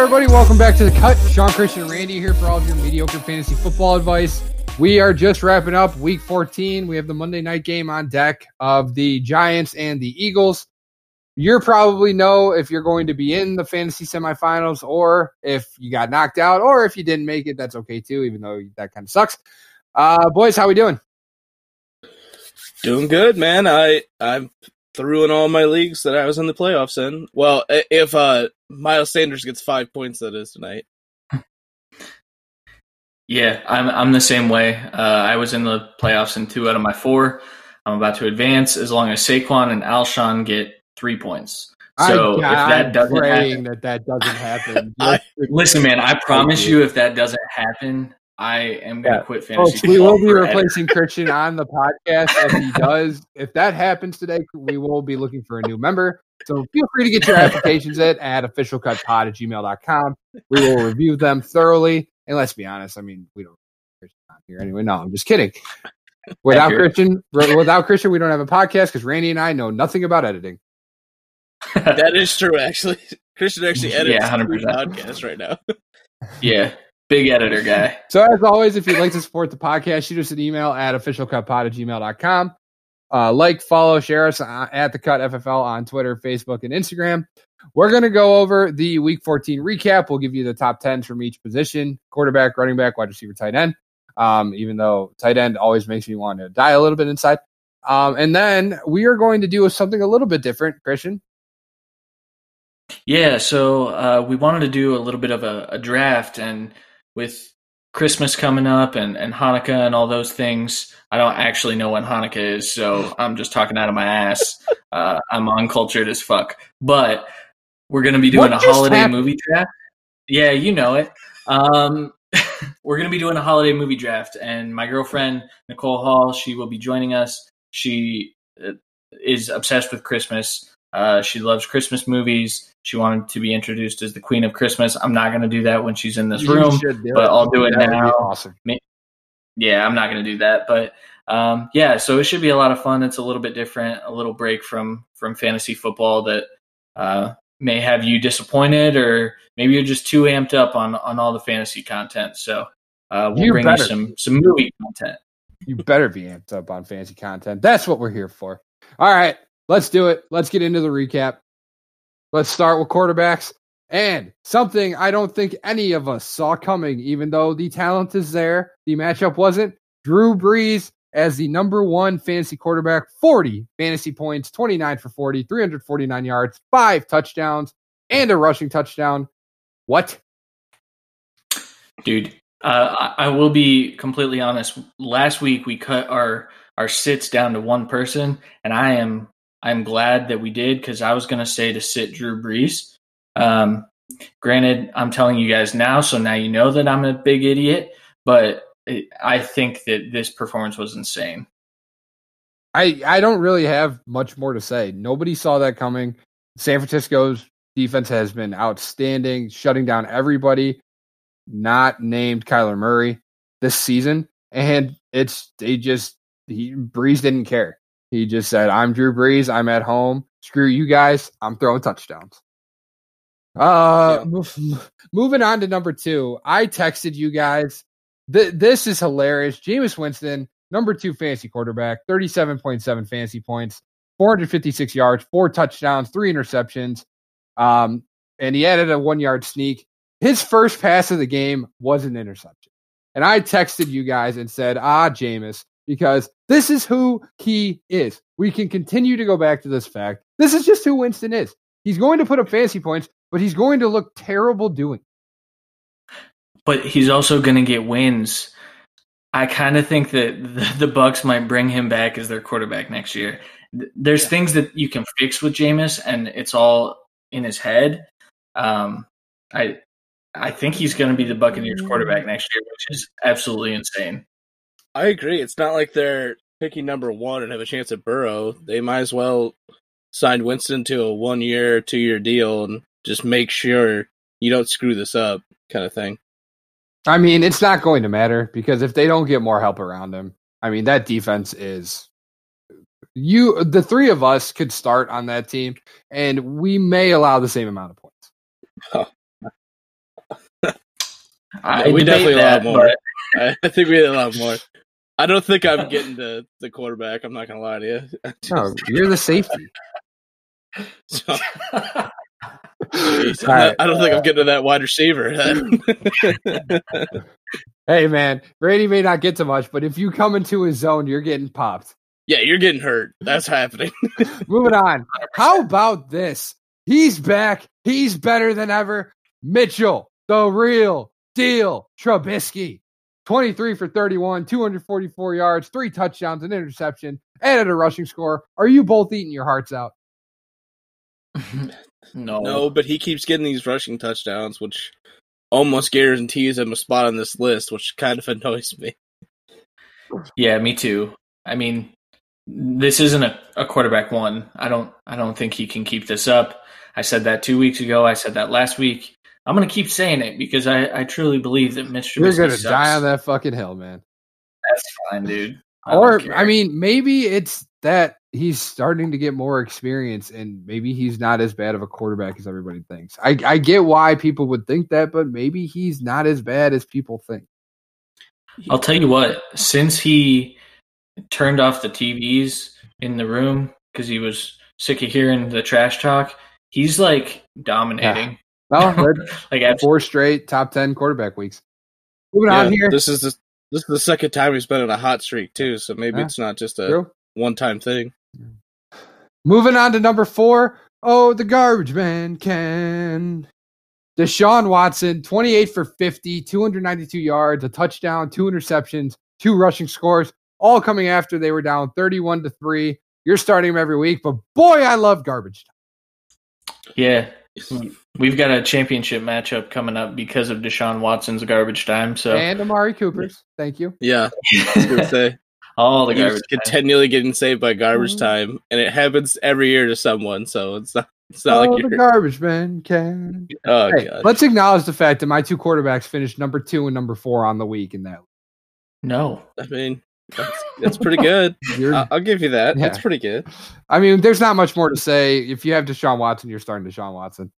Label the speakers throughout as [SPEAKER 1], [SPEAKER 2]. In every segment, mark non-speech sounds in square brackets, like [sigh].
[SPEAKER 1] Everybody? Welcome back to the cut. Sean Christian Randy here for all of your mediocre fantasy football advice. We are just wrapping up week 14. We have the Monday night game on deck of the Giants and the Eagles. You're probably know if you're going to be in the fantasy semifinals or if you got knocked out or if you didn't make it, that's okay too, even though that kind of sucks. Uh, boys, how we doing?
[SPEAKER 2] Doing good, man. I I'm through in all my leagues that I was in the playoffs in. Well, if uh Miles Sanders gets five points, that is tonight.
[SPEAKER 3] Yeah, I'm I'm the same way. Uh, I was in the playoffs in two out of my four. I'm about to advance as long as Saquon and Alshon get three points. So
[SPEAKER 1] I,
[SPEAKER 3] if that
[SPEAKER 1] I'm
[SPEAKER 3] doesn't
[SPEAKER 1] praying
[SPEAKER 3] happen,
[SPEAKER 1] that that doesn't happen. [laughs]
[SPEAKER 2] I-
[SPEAKER 3] listen, man, I promise you, if that doesn't happen, I am gonna
[SPEAKER 1] Yeah.
[SPEAKER 3] quit oh, fantasy
[SPEAKER 1] Folks, we will be
[SPEAKER 3] forever.
[SPEAKER 1] replacing Christian [laughs] on the podcast if he does. If that happens today, we will be looking for a new member. So feel free to get your applications in at officialcutpod at gmail.com. We will review them thoroughly. And let's be honest, I mean, we don't have here anyway. No, I'm just kidding. Without Christian, without Christian, we don't have a podcast because Randy and I know nothing about editing.
[SPEAKER 2] That is true, actually. Christian actually [laughs] edits
[SPEAKER 3] Yeah,
[SPEAKER 2] yeah,
[SPEAKER 3] 100%.
[SPEAKER 2] podcasts right now.
[SPEAKER 3] Yeah, big editor guy.
[SPEAKER 1] So as always, if you'd like to support the podcast, shoot us an email at officialcutpod at gmail.com. Uh, like, follow, share us uh, at the cut FFL on Twitter, Facebook, and Instagram. We're going to go over the week 14 recap. We'll give you the top 10s from each position quarterback, running back, wide receiver, tight end. Um, even though tight end always makes me want to die a little bit inside. Um, and then we are going to do something a little bit different, Christian.
[SPEAKER 3] Yeah, so uh, we wanted to do a little bit of a, a draft, and with Christmas coming up and, and Hanukkah and all those things, I don't actually know when Hanukkah is, so [laughs] I'm just talking out of my ass. Uh, I'm uncultured as fuck. But we're going to be doing
[SPEAKER 1] What
[SPEAKER 3] a holiday
[SPEAKER 1] happened?
[SPEAKER 3] movie draft. Yeah, you know it. Um, [laughs] we're going to be doing a holiday movie draft, and my girlfriend, Nicole Hall, she will be joining us. She uh, is obsessed with Christmas. Uh, she loves Christmas movies. She wanted to be introduced as the Queen of Christmas. I'm not going to do that when she's in this
[SPEAKER 1] You
[SPEAKER 3] room. but I'll do it
[SPEAKER 1] That
[SPEAKER 3] now.
[SPEAKER 1] Awesome.
[SPEAKER 3] Yeah, I'm not going to do that. But um, yeah, so it should be a lot of fun. It's a little bit different, a little break from from fantasy football that uh, may have you disappointed, or maybe you're just too amped up on on all the fantasy content. So uh, we'll
[SPEAKER 1] You
[SPEAKER 3] bring
[SPEAKER 1] better
[SPEAKER 3] you some some movie content.
[SPEAKER 1] You better be amped up on fancy content. That's what we're here for. All right, let's do it. Let's get into the recap. Let's start with quarterbacks. And something I don't think any of us saw coming, even though the talent is there, the matchup wasn't. Drew Brees as the number one fantasy quarterback, 40 fantasy points, 29 for 40, 349 yards, five touchdowns, and a rushing touchdown. What?
[SPEAKER 3] Dude, uh, I will be completely honest. Last week we cut our our sits down to one person, and I am I'm glad that we did because I was going to say to sit Drew Brees. Um, granted, I'm telling you guys now, so now you know that I'm a big idiot. But it, I think that this performance was insane.
[SPEAKER 1] I I don't really have much more to say. Nobody saw that coming. San Francisco's defense has been outstanding, shutting down everybody not named Kyler Murray this season, and it's they just he Brees didn't care. He just said, "I'm Drew Brees. I'm at home. Screw you guys. I'm throwing touchdowns." Uh, mov- moving on to number two. I texted you guys. Th- this is hilarious. Jameis Winston number two fantasy quarterback, 37.7 fantasy points, 456 yards, four touchdowns, three interceptions. Um, and he added a one yard sneak. His first pass of the game was an interception. And I texted you guys and said, ah, Jameis, because this is who he is. We can continue to go back to this fact. This is just who Winston is. He's going to put up fancy points, but he's going to look terrible doing.
[SPEAKER 3] But he's also going to get wins. I kind of think that the, the Bucks might bring him back as their quarterback next year. There's
[SPEAKER 1] Yeah.
[SPEAKER 3] things that you can fix with Jameis, and it's all in his head. Um, I I think he's going to be the Buccaneers quarterback next year, which is absolutely insane.
[SPEAKER 2] I agree. It's not like they're picking number one and have a chance at Burrow. They might as well sign Winston to a one year, two year deal and just make sure you don't screw this up, kind of thing.
[SPEAKER 1] I mean, it's not going to matter because if they don't get more help around him, I mean, that defense is you. The three of us could start on that team, and we may allow the same amount of points.
[SPEAKER 2] Oh. [laughs]
[SPEAKER 3] I
[SPEAKER 2] Yeah, we definitely
[SPEAKER 3] that,
[SPEAKER 2] allowed more.
[SPEAKER 3] But
[SPEAKER 2] I think we had a lot more. I don't think I'm getting to the quarterback. I'm not gonna lie to you. [laughs]
[SPEAKER 1] No, you're the safety.
[SPEAKER 2] So, [laughs] not-
[SPEAKER 1] right.
[SPEAKER 2] I don't think I'm getting to that wide receiver. [laughs]
[SPEAKER 1] Hey man, Brady may not get to much, but if you come into his zone, you're getting popped.
[SPEAKER 2] yeah, you're getting hurt. That's happening.
[SPEAKER 1] Moving on. How about this? He's back. He's better than ever. Mitchell, the real deal. Trubisky, 23 for 31, 244 yards, three touchdowns, an interception, and at a rushing score. Are you both eating your hearts out? [laughs]
[SPEAKER 3] no,
[SPEAKER 2] no, but he keeps getting these rushing touchdowns, which almost guarantees him a spot on this list, which kind of [laughs] annoys me.
[SPEAKER 3] Yeah, me too. I mean, this isn't a, a quarterback one. I don't. I don't think he can keep this up. I said that two weeks ago. I said that last week. I'm going to keep saying it because I, I truly believe that Mitch
[SPEAKER 1] You're
[SPEAKER 3] Trubisky
[SPEAKER 1] going to
[SPEAKER 3] sucks.
[SPEAKER 1] die on that fucking hill, man.
[SPEAKER 3] That's fine, dude. I
[SPEAKER 1] Or. I mean, maybe it's that he's starting to get more experience and maybe he's not as bad of a quarterback as everybody thinks. I, I get why people would think that, but maybe he's not as bad as people think.
[SPEAKER 3] I'll tell you what. Since he turned off the TVs in the room because he was sick of hearing the trash talk, he's like dominating.
[SPEAKER 1] Well, [laughs] they're
[SPEAKER 3] Like absolutely.
[SPEAKER 1] four straight top 10 quarterback weeks. Moving
[SPEAKER 2] Yeah,
[SPEAKER 1] on here.
[SPEAKER 2] this is the this is the second time he's been in a hot streak too, so maybe
[SPEAKER 1] Yeah.
[SPEAKER 2] it's not just a one time thing.
[SPEAKER 1] Moving on to number four. Oh, the garbage man can. Deshaun Watson, 28 for 50, 292 yards, a touchdown, two interceptions, two rushing scores, all coming after they were down 31 to 3. You're starting him every week, but boy, I love garbage.
[SPEAKER 3] Yeah, we've got a championship matchup coming up because of Deshaun Watson's garbage time. So
[SPEAKER 1] And Amari Cooper's. Thank you.
[SPEAKER 2] Yeah, [laughs] I was say
[SPEAKER 3] all the
[SPEAKER 2] he's
[SPEAKER 3] garbage. time.
[SPEAKER 2] continually getting saved by garbage
[SPEAKER 1] Mhm.
[SPEAKER 2] time, and it happens every year to someone. So it's not it's not
[SPEAKER 1] oh,
[SPEAKER 2] like
[SPEAKER 1] the
[SPEAKER 2] you're.
[SPEAKER 1] garbage man can.
[SPEAKER 2] Oh
[SPEAKER 1] Hey,
[SPEAKER 2] god,
[SPEAKER 1] let's acknowledge the fact that my two quarterbacks finished number two and number four on the week in that.
[SPEAKER 3] No,
[SPEAKER 2] I mean that's, that's pretty good. [laughs]
[SPEAKER 1] You're,
[SPEAKER 2] I- I'll give you that.
[SPEAKER 1] Yeah.
[SPEAKER 2] That's pretty good.
[SPEAKER 1] I mean, there's not much more to say. If you have Deshaun Watson, you're starting Deshaun Watson.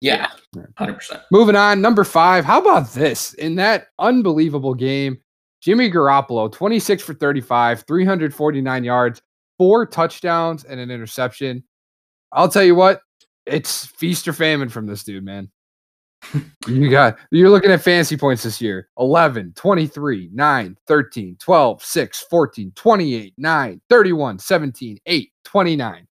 [SPEAKER 2] Yeah,
[SPEAKER 3] hundred percent.
[SPEAKER 1] Moving on, number five. How about this? In that unbelievable game, Jimmy Garoppolo, 26 for 35, 349 yards, four touchdowns, and an interception. I'll tell you what, it's feast or famine from this dude, man. You got you're looking at fancy points this year 11 23 9 13 12 6 14 28 9 31 17 8 29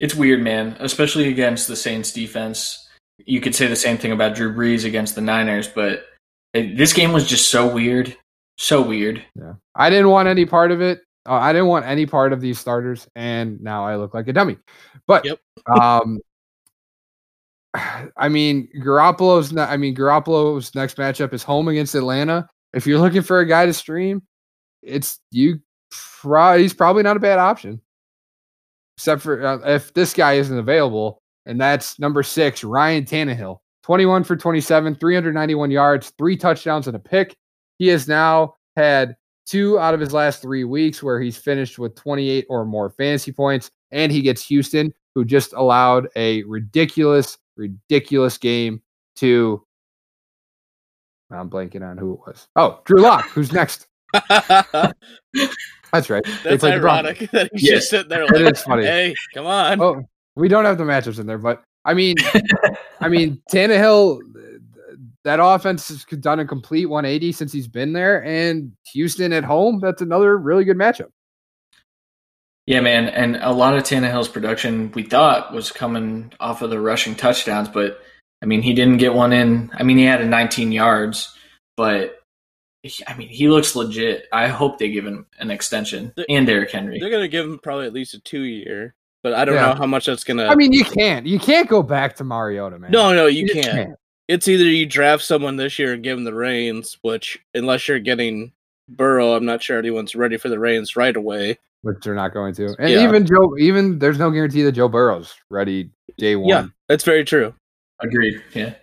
[SPEAKER 3] It's weird, man, especially against the Saints defense. You could say the same thing about Drew Brees against the Niners, but it, this game was just so weird, so weird.
[SPEAKER 1] Yeah. I didn't want any part of it. Uh, I didn't want any part of these starters, and now I look like a dummy. But
[SPEAKER 2] Yep.
[SPEAKER 1] um, [sighs] I mean, Garoppolo's. Ne- I mean, Garoppolo's next matchup is home against Atlanta. If you're looking for a guy to stream, it's you. Pro- he's probably not a bad option, except for uh, if this guy isn't available, and that's number six, Ryan Tannehill. 21 for 27, 391 yards, three touchdowns and a pick. He has now had two out of his last three weeks where he's finished with 28 or more fantasy points. And he gets Houston, who just allowed a ridiculous, ridiculous game to. I'm blanking on who it was. Oh, Drew Lock, who's next. [laughs] That's right.
[SPEAKER 2] That's
[SPEAKER 1] played the
[SPEAKER 2] ironic [laughs] that he's
[SPEAKER 3] Yes.
[SPEAKER 2] just sitting there
[SPEAKER 1] It
[SPEAKER 2] like,
[SPEAKER 1] is funny.
[SPEAKER 2] "Hey, come on."
[SPEAKER 1] Oh, we don't have the matchups in there, but I mean, I mean, Tannehill, that offense has done a complete 180 since he's been there, and Houston at home, that's another really good matchup.
[SPEAKER 3] Yeah, man, and a lot of Tannehill's production we thought was coming off of the rushing touchdowns, but I mean he didn't get one in. I mean he had a 19 yards, but he, I mean he looks legit. I hope they give him an extension
[SPEAKER 2] The-
[SPEAKER 3] and Derrick Henry.
[SPEAKER 2] They're gonna give him probably at least a two year, but I don't
[SPEAKER 1] Yeah.
[SPEAKER 2] know how much that's gonna.
[SPEAKER 1] I mean, you can't, you can't go back to Mariota, man.
[SPEAKER 2] no, no, you
[SPEAKER 1] just
[SPEAKER 2] can't. It's either you draft someone this year and give him the reins, which unless you're getting Burrow, I'm not sure anyone's ready for the reins right away.
[SPEAKER 1] Which they're not going to. And
[SPEAKER 2] Yeah.
[SPEAKER 1] even Joe, even there's no guarantee that Joe Burrow's ready day one.
[SPEAKER 2] Yeah, that's very true.
[SPEAKER 3] Agreed. Yeah.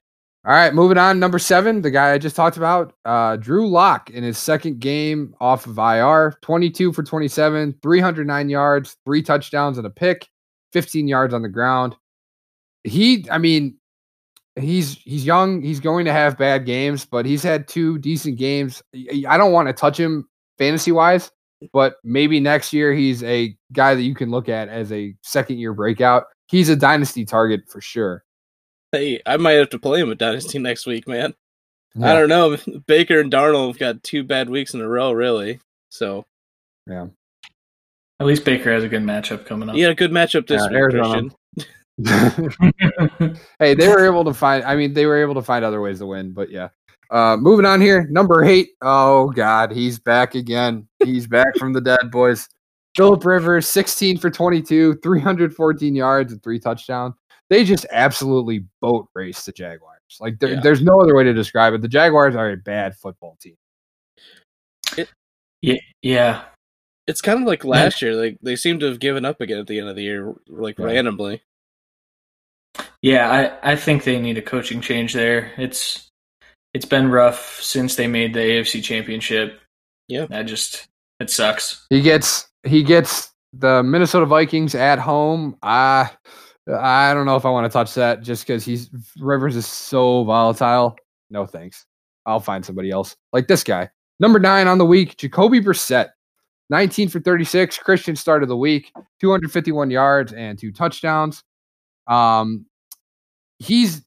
[SPEAKER 1] All right, moving on. Number seven, the guy I just talked about, uh, Drew Lock in his second game off of IR, 22 for 27, 309 yards, three touchdowns and a pick, 15 yards on the ground. He, I mean, he's he's young. He's going to have bad games, but he's had two decent games. I don't want to touch him fantasy wise, but maybe next year he's a guy that you can look at as a second year breakout. He's a dynasty target for sure.
[SPEAKER 2] Hey, I might have to play him at Dynasty [laughs] next week, man.
[SPEAKER 1] Yeah.
[SPEAKER 2] I don't know. [laughs] Baker and Darnold have got two bad weeks in a row, really. So
[SPEAKER 1] Yeah.
[SPEAKER 3] At least Baker has a good matchup coming up.
[SPEAKER 2] he had a good matchup this
[SPEAKER 1] Yeah,
[SPEAKER 2] week, Christian. [laughs]
[SPEAKER 1] hey, they were able to find. I mean, they were able to find other ways to win. But yeah, uh, moving on here. Number eight. Oh God, he's back again. He's back from the dead, boys. Philip Rivers, sixteen for twenty-two, three hundred fourteen yards and three touchdowns. They just absolutely boat race the Jaguars. Like there,
[SPEAKER 2] Yeah.
[SPEAKER 1] there's no other way to describe it. The Jaguars are a bad football team.
[SPEAKER 3] yeah, yeah.
[SPEAKER 2] It's kind of like last year. Like they seem to have given up again at the end of the year, like
[SPEAKER 1] Yeah.
[SPEAKER 2] randomly.
[SPEAKER 3] Yeah, I, I think they need a coaching change there. It's it's been rough since they made the AFC championship.
[SPEAKER 2] Yeah.
[SPEAKER 3] that just it sucks.
[SPEAKER 1] He gets he gets the Minnesota Vikings at home. I I don't know if I want to touch that just because he's Rivers is so volatile. No thanks. I'll find somebody else like this guy. Number nine on the week, Jacoby Brissett, 19 for 36. Christian start of the week, 251 yards and two touchdowns. Um, he's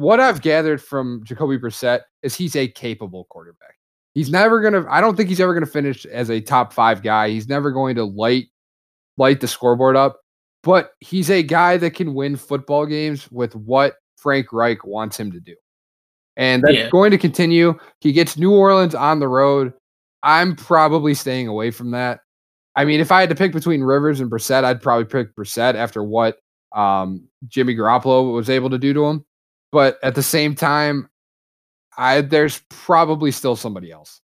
[SPEAKER 1] what I've gathered from Jacoby Brissett is he's a capable quarterback. He's never gonna. I don't think he's ever gonna finish as a top five guy. He's never going to light light the scoreboard up. But he's a guy that can win football games with what Frank Reich wants him to do, and that's
[SPEAKER 3] Yeah.
[SPEAKER 1] going to continue. He gets New Orleans on the road. I'm probably staying away from that. I mean, if I had to pick between Rivers and Brissett, I'd probably pick Brissett after what um, Jimmy Garoppolo was able to do to him. But at the same time, I there's probably still somebody else.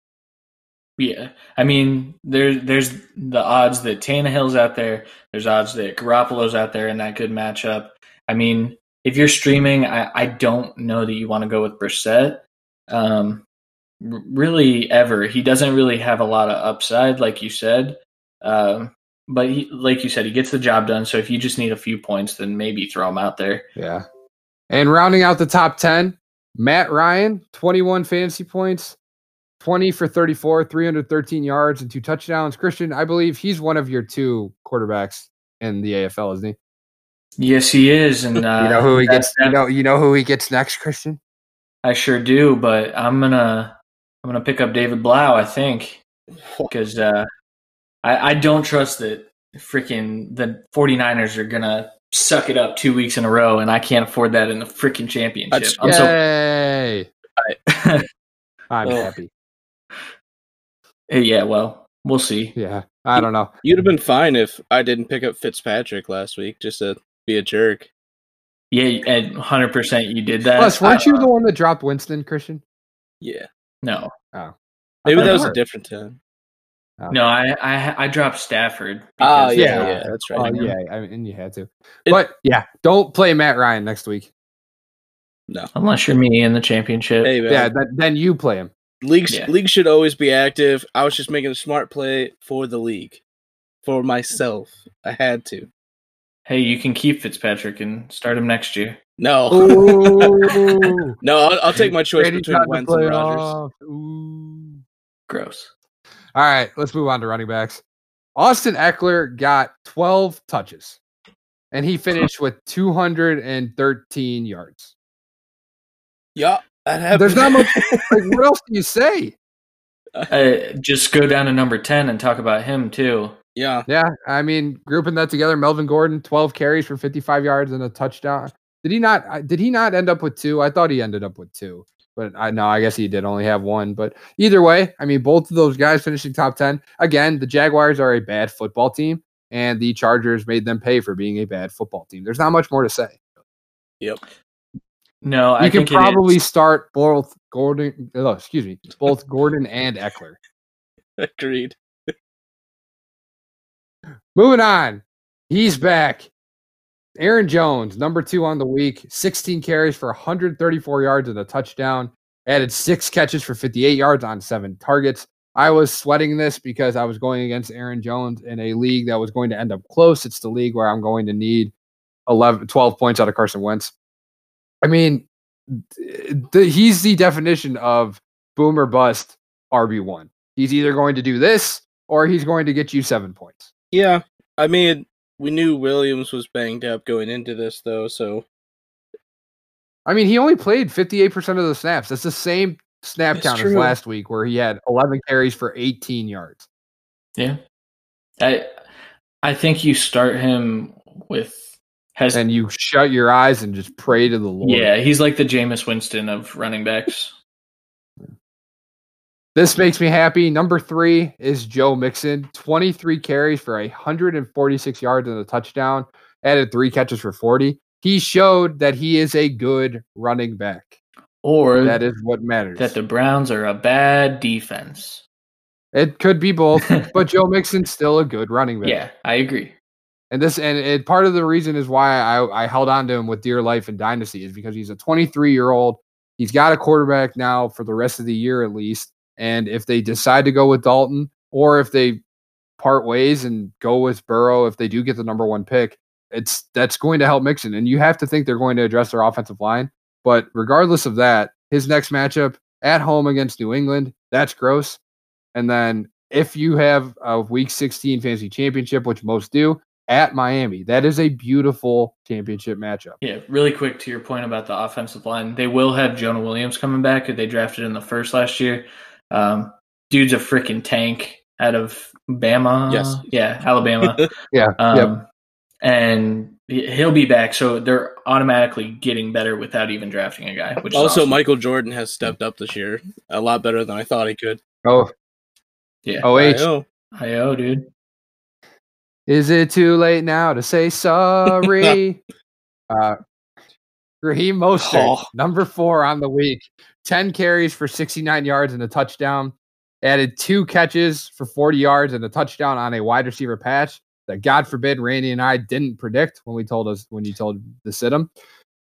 [SPEAKER 3] Yeah, I mean, there there's the odds that Tannehill's out there. There's odds that Garoppolo's out there in that good matchup. I mean, if you're streaming, I, I don't know that you want to go with Brissett. Um, really, ever. He doesn't really have a lot of upside, like you said. Um, but he, like you said, he gets the job done. So if you just need a few points, then maybe throw him out there.
[SPEAKER 1] Yeah. And rounding out the top 10, Matt Ryan, 21 fantasy points, 20 for 34, 313 yards and two touchdowns. Christian, I believe he's one of your two quarterbacks in the AFL, isn't he?
[SPEAKER 3] Yes, he is, and uh. [laughs]
[SPEAKER 1] You know who he gets
[SPEAKER 3] that-
[SPEAKER 1] you know you know who he gets next, Christian?
[SPEAKER 3] I sure do, but I'm gonna I'm gonna pick up David Blough. I think because uh, I I don't trust that freaking the 49ers are gonna suck it up two weeks in a row, and I can't afford that in the freaking championship.
[SPEAKER 2] That's-
[SPEAKER 3] I'm so
[SPEAKER 1] Yay. [laughs] I'm
[SPEAKER 2] Well,
[SPEAKER 1] happy.
[SPEAKER 3] yeah. Well, we'll see.
[SPEAKER 1] Yeah. I don't know.
[SPEAKER 2] You'd have been fine if I didn't pick up Fitzpatrick last week, just to be a jerk.
[SPEAKER 3] Yeah, and 100 percent you did that.
[SPEAKER 1] Plus, weren't you
[SPEAKER 3] Uh,
[SPEAKER 1] the one that dropped Winston, Christian?
[SPEAKER 2] Yeah,
[SPEAKER 3] No,
[SPEAKER 2] Oh.
[SPEAKER 1] maybe
[SPEAKER 2] that
[SPEAKER 1] you
[SPEAKER 2] was a different time.
[SPEAKER 3] No. I I I dropped Stafford.
[SPEAKER 2] Oh
[SPEAKER 3] because,
[SPEAKER 2] yeah,
[SPEAKER 3] uh,
[SPEAKER 2] yeah, that's
[SPEAKER 1] Oh,
[SPEAKER 2] right.
[SPEAKER 1] yeah. I mean, and you had to.
[SPEAKER 2] It-
[SPEAKER 1] but yeah, don't play Matt Ryan next week.
[SPEAKER 2] No,
[SPEAKER 3] Unless you're me in the championship.
[SPEAKER 2] hey man,
[SPEAKER 1] Yeah, that, then you play him.
[SPEAKER 2] league
[SPEAKER 3] Yeah.
[SPEAKER 2] league should always be active. I was just making a smart play for the league, for myself. I had to.
[SPEAKER 3] Hey, you can keep Fitzpatrick and start him next year.
[SPEAKER 2] No, [laughs] no, I'll, I'll take my choice
[SPEAKER 1] Brady
[SPEAKER 2] between Wentz and
[SPEAKER 1] Rodgers.
[SPEAKER 3] Gross.
[SPEAKER 1] All right, let's move on to running backs. Austin Ekeler got 12 touches, and he [laughs] finished with 213 yards.
[SPEAKER 2] Yeah, that happened.
[SPEAKER 1] There's not much. [laughs] Like, what else do you say?
[SPEAKER 3] Uh, just go down to number 10 and talk about him too.
[SPEAKER 2] yeah,
[SPEAKER 1] Yeah, I mean, grouping that together, Melvin Gordon, 12 carries for 55 yards and a touchdown. Did he not? Did he not end up with two? I thought he ended up with two, but I know I guess he did only have one. But either way, I mean, both of those guys finishing top 10. Again, the Jaguars are a bad football team, and the Chargers made them pay for being a bad football team. There's not much more to say. Yep.
[SPEAKER 3] No, I
[SPEAKER 1] you can
[SPEAKER 3] think
[SPEAKER 1] probably
[SPEAKER 3] is-
[SPEAKER 1] start both Gordon. Oh, excuse me, both Gordon and Ekeler. [laughs]
[SPEAKER 2] agreed.
[SPEAKER 1] Moving on. He's back. Aaron Jones, number two on the week, 16 carries for 134 yards and a touchdown. Added six catches for 58 yards on seven targets. I was sweating this because I was going against Aaron Jones in a league that was going to end up close. It's the league where I'm going to need 11, 12 points out of Carson Wentz. I mean, he's the definition of boomer bust RB one. He's either going to do this or he's going to get you seven points.
[SPEAKER 2] Yeah, I mean, we knew Williams was banged up going into this, though. So,
[SPEAKER 1] I mean, he only played fifty eight percent of the snaps. That's the same snap
[SPEAKER 2] That's
[SPEAKER 1] count as last week, where he had eleven carries for eighteen yards.
[SPEAKER 3] Yeah. I I think you start him with has
[SPEAKER 1] And you shut your eyes and just pray to the Lord.
[SPEAKER 3] yeah, he's like the Jameis Winston of running backs.
[SPEAKER 1] This makes me happy. Number three is Joe Mixon. 23 carries for 146 yards and a touchdown. Added three catches for 40. He showed that he is a good running back.
[SPEAKER 3] Or
[SPEAKER 1] That is what matters.
[SPEAKER 3] that the Browns are a bad defense.
[SPEAKER 1] it could be both, [laughs] but Joe Mixon's still a good running back.
[SPEAKER 3] Yeah, I agree.
[SPEAKER 1] And this and it, part of the reason is why I, I held on to him with dear life and Dynasty is because he's a 23 year old. He's got a quarterback now for the rest of the year at least. And if they decide to go with Dalton, or if they part ways and go with Burrow, if they do get the number one pick, it's that's going to help Mixon. And you have to think they're going to address their offensive line. But regardless of that, his next matchup at home against New England, that's gross. And then if you have a week 16 fantasy championship, which most do, at Miami. That is a beautiful championship matchup.
[SPEAKER 3] Yeah, really quick to your point about the offensive line. They will have Jonah Williams coming back who they drafted in the first last year. Um, dude's a freaking tank out of Bama.
[SPEAKER 2] Yes.
[SPEAKER 3] Yeah, Alabama. [laughs]
[SPEAKER 1] Yeah.
[SPEAKER 3] Um,
[SPEAKER 1] yep.
[SPEAKER 3] And he- he'll be back, so they're automatically getting better without even drafting a guy. Which
[SPEAKER 2] also,
[SPEAKER 3] awesome.
[SPEAKER 2] Michael Jordan has stepped up this year a lot better than I thought he could.
[SPEAKER 1] Oh,
[SPEAKER 3] yeah,
[SPEAKER 1] oh,
[SPEAKER 2] I
[SPEAKER 1] H.
[SPEAKER 2] know.
[SPEAKER 3] IO dude.
[SPEAKER 1] Is it too late now to say sorry? [laughs] uh, Raheem Mostert,
[SPEAKER 2] Oh.
[SPEAKER 1] number four on the week, 10 carries for 69 yards and a touchdown. Added two catches for 40 yards and a touchdown on a wide receiver patch that God forbid Randy and I didn't predict when we told us when you told to sit him.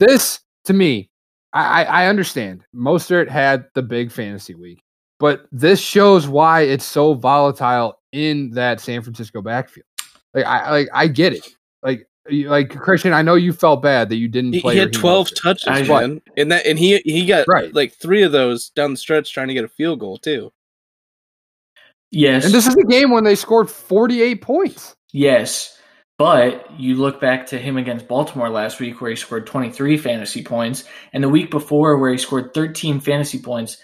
[SPEAKER 1] This to me, I, I understand. Mostert had the big fantasy week, but this shows why it's so volatile in that San Francisco backfield. Like I like I get it. Like like Christian, I know you felt bad that you didn't
[SPEAKER 2] He,
[SPEAKER 1] play.
[SPEAKER 2] he had
[SPEAKER 1] Raheem
[SPEAKER 2] twelve
[SPEAKER 1] Mostert.
[SPEAKER 2] touches,
[SPEAKER 3] I-
[SPEAKER 2] man, and that and he he got
[SPEAKER 1] Right.
[SPEAKER 2] like three of those down the stretch trying to get a field goal too.
[SPEAKER 3] Yes,
[SPEAKER 1] and this is a game when they scored 48 points.
[SPEAKER 3] Yes, but you look back to him against Baltimore last week where he scored 23 fantasy points, and the week before where he scored 13 fantasy points,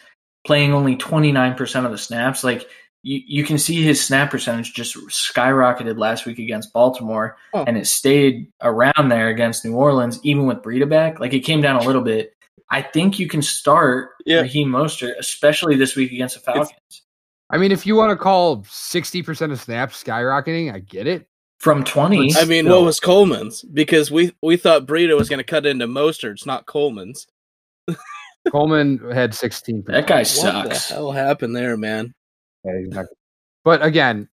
[SPEAKER 3] playing only 29% of the snaps. Like you, you can see his snap percentage just skyrocketed last week against Baltimore,
[SPEAKER 2] Oh.
[SPEAKER 3] and it stayed around there against New Orleans, even with Breida back. Like it came down a little bit. I think you can start
[SPEAKER 2] Yeah.
[SPEAKER 3] Raheem Mostert, especially this week against the Falcons.
[SPEAKER 1] I mean, if you want to call 60% of snaps skyrocketing, I get it.
[SPEAKER 3] From 20,
[SPEAKER 2] I mean,
[SPEAKER 1] Still.
[SPEAKER 2] what was Coleman's? Because we we thought Breida was going to cut into Mostert's, not Coleman's. [laughs]
[SPEAKER 1] Coleman had 16%.
[SPEAKER 3] that guy
[SPEAKER 2] What
[SPEAKER 3] sucks.
[SPEAKER 2] the hell happened there, man?
[SPEAKER 1] Yeah, he's But again,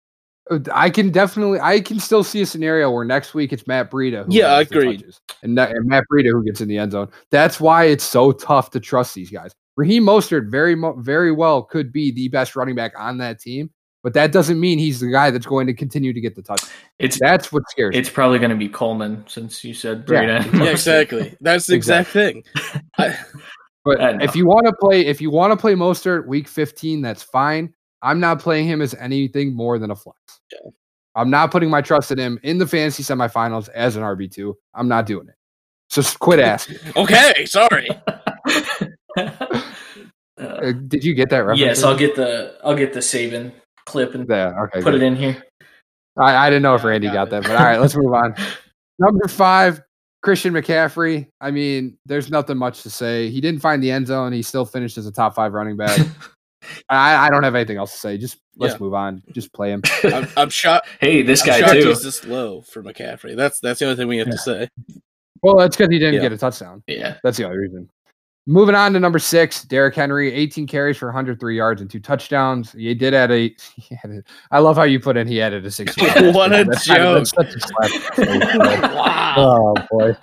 [SPEAKER 1] uh, I can definitely, I can still see a scenario where next week it's Matt Breida. Who
[SPEAKER 2] Yeah,
[SPEAKER 1] has the
[SPEAKER 2] agreed.
[SPEAKER 1] touches, and, and Matt Breida who gets in the end zone. That's why it's so tough to trust these guys. Raheem Mostert very, very well could be the best running back on that team, but that doesn't mean he's the guy that's going to continue to get the touch.
[SPEAKER 3] It's
[SPEAKER 1] That's what scares me.
[SPEAKER 3] It's probably going to be Coleman since you said Breida. [laughs]
[SPEAKER 2] Yeah, exactly. That's the exact thing. I, [laughs]
[SPEAKER 1] But
[SPEAKER 3] I
[SPEAKER 1] if you want to play, if you want to play Mostert week 15, that's fine. I'm not playing him as anything more than a flex.
[SPEAKER 2] Yeah.
[SPEAKER 1] I'm not putting my trust in him in the fantasy semifinals as an RB2. I'm not doing it. So quit asking. [laughs]
[SPEAKER 2] okay, sorry. [laughs] [laughs]
[SPEAKER 3] Uh,
[SPEAKER 1] did you get that reference?
[SPEAKER 3] yes, I'll get the I'll get the Saban clip and
[SPEAKER 1] Yeah, okay.
[SPEAKER 3] put
[SPEAKER 1] good.
[SPEAKER 3] it in here.
[SPEAKER 1] I, I didn't know if Randy
[SPEAKER 2] got
[SPEAKER 1] got that, but all right, let's move on. Number five, Christian McCaffrey. I mean, there's nothing much to say. He didn't find the end zone. He still finished as a top five running back. I, I don't have anything else to say. Just let's
[SPEAKER 2] Yeah.
[SPEAKER 1] move on. Just play him. [laughs]
[SPEAKER 2] I'm, I'm shocked.
[SPEAKER 3] Hey, this
[SPEAKER 2] I'm
[SPEAKER 3] guy
[SPEAKER 2] shocked
[SPEAKER 3] too.
[SPEAKER 2] he's this low for McCaffrey. That's that's the only thing we have to say.
[SPEAKER 1] Well, that's because he didn't
[SPEAKER 2] Yeah.
[SPEAKER 1] get a touchdown.
[SPEAKER 3] Yeah,
[SPEAKER 1] That's the only reason. Moving on to number six, Derrick Henry, 18 carries for 103 yards and two touchdowns. He did add a. [laughs] He had a I love how you put in. He added a six. [laughs]
[SPEAKER 2] What a
[SPEAKER 1] That's kind of- a
[SPEAKER 2] wow.
[SPEAKER 1] oh boy.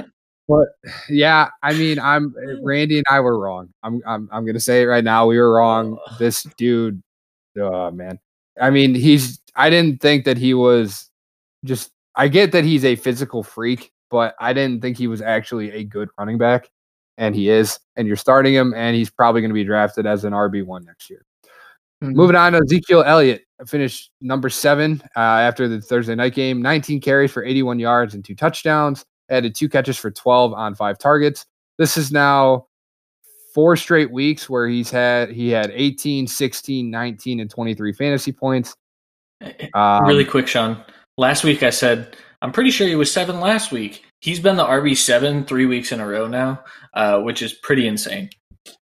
[SPEAKER 1] But yeah, I mean, I'm [sighs] Randy and I were wrong. I'm I'm I'm gonna say it right now. We were wrong. This dude, oh man. I mean, he's. I didn't think that he was just. I get that he's a physical freak, but I didn't think he was actually a good running back. and he is, and you're starting him, and he's probably going to be drafted as an RB one next year.
[SPEAKER 3] Mhm.
[SPEAKER 1] Moving on to Ezekiel Elliott, finished number seven uh, after the Thursday night game. 19 carries for 81 yards and two touchdowns. Added two catches for 12 on five targets. This is now four straight weeks where he's had he had 18, 16, 19, and 23 fantasy points. Um,
[SPEAKER 3] really quick, Sean. Last week I said I'm pretty sure he was seven last week. He's been the RB seven three weeks in a row now, uh, which is pretty insane.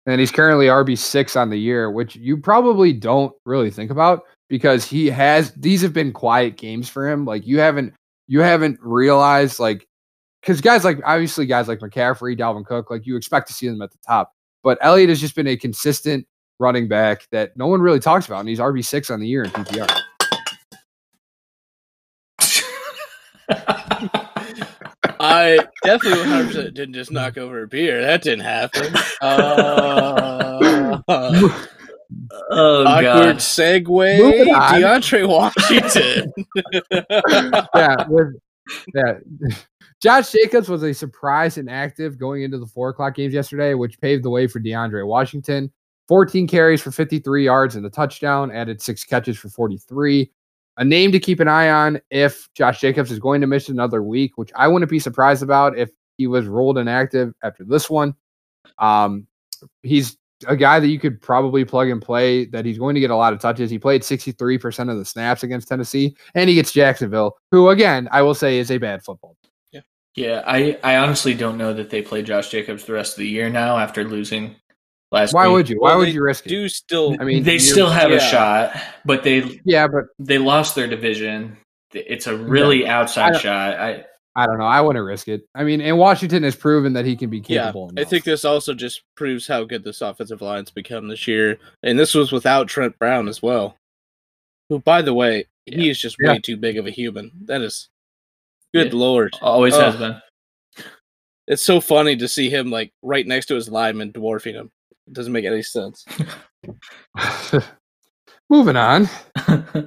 [SPEAKER 1] and he's currently RB six on the year, which you probably don't really think about because he has these have been quiet games for him. Like you haven't you haven't realized like because guys like obviously guys like McCaffrey, Dalvin Cook, like you expect to see them at the top, but Elliott has just been a consistent running back that no one really talks about, and he's RB six on the year in PPR. [laughs]
[SPEAKER 2] I definitely 100 didn't just knock over a beer. That didn't happen. Uh, [laughs]
[SPEAKER 3] oh
[SPEAKER 2] awkward
[SPEAKER 3] god.
[SPEAKER 2] segue. DeAndre Washington. [laughs]
[SPEAKER 1] yeah, with, yeah. Josh Jacobs was a surprise and active going into the four o'clock games yesterday, which paved the way for DeAndre Washington. 14 carries for 53 yards and a touchdown, added six catches for 43. A name to keep an eye on if Josh Jacobs is going to miss another week, which I wouldn't be surprised about if he was rolled inactive after this one. Um, he's a guy that you could probably plug and play that he's going to get a lot of touches. He played 63% of the snaps against Tennessee, and he gets Jacksonville, who, again, I will say is a bad football. Team.
[SPEAKER 3] Yeah, I, I honestly don't know that they play Josh Jacobs the rest of the year now after losing last
[SPEAKER 1] Why
[SPEAKER 3] week.
[SPEAKER 1] would you? Why
[SPEAKER 2] Well,
[SPEAKER 1] would you risk it?
[SPEAKER 2] Do still
[SPEAKER 1] I mean,
[SPEAKER 3] they still have
[SPEAKER 2] yeah.
[SPEAKER 3] a shot, but they
[SPEAKER 1] Yeah, but
[SPEAKER 3] they lost their division. It's a really
[SPEAKER 1] I
[SPEAKER 3] outside
[SPEAKER 1] don't-
[SPEAKER 3] shot. I
[SPEAKER 1] I don't know. I wouldn't risk it. I mean, and Washington has proven that he can be capable.
[SPEAKER 2] Yeah,
[SPEAKER 1] capable.
[SPEAKER 2] I think this also just proves how good this offensive line's become this year. And this was without Trent Brown as well. Who, by the way, he is just
[SPEAKER 1] Yeah.
[SPEAKER 2] way too big of a human. That is good
[SPEAKER 3] Yeah.
[SPEAKER 2] lord.
[SPEAKER 3] always
[SPEAKER 2] Oh.
[SPEAKER 3] has been.
[SPEAKER 2] It's so funny to see him like right next to his lineman dwarfing him. It doesn't make any sense. [laughs]
[SPEAKER 1] Moving on.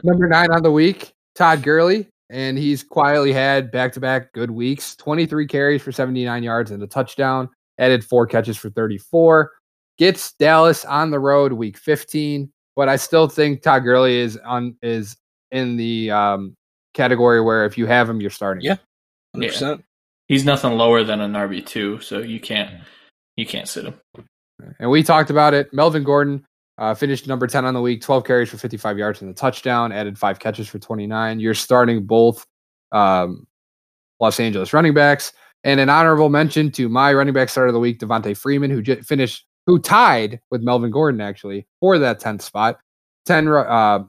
[SPEAKER 1] Number nine on the week, Todd Gurley. And he's quietly had back to back good weeks 23 carries for 79 yards and a touchdown, added four catches for 34. Gets Dallas on the road week 15. But I still think Todd Gurley is on is in the um, category where if you have him, you're starting.
[SPEAKER 2] Yeah.
[SPEAKER 3] Yeah.
[SPEAKER 2] 100%.
[SPEAKER 3] He's nothing lower than an RB two, so you can't you can't sit him.
[SPEAKER 1] And we talked about it. Melvin Gordon uh, finished number 10 on the week, 12 carries for 55 yards and a touchdown, added five catches for 29. You're starting both um, Los Angeles running backs. And an honorable mention to my running back start of the week, Devonta Freeman, who j- finished, who tied with Melvin Gordon actually for that 10th spot. 10, uh,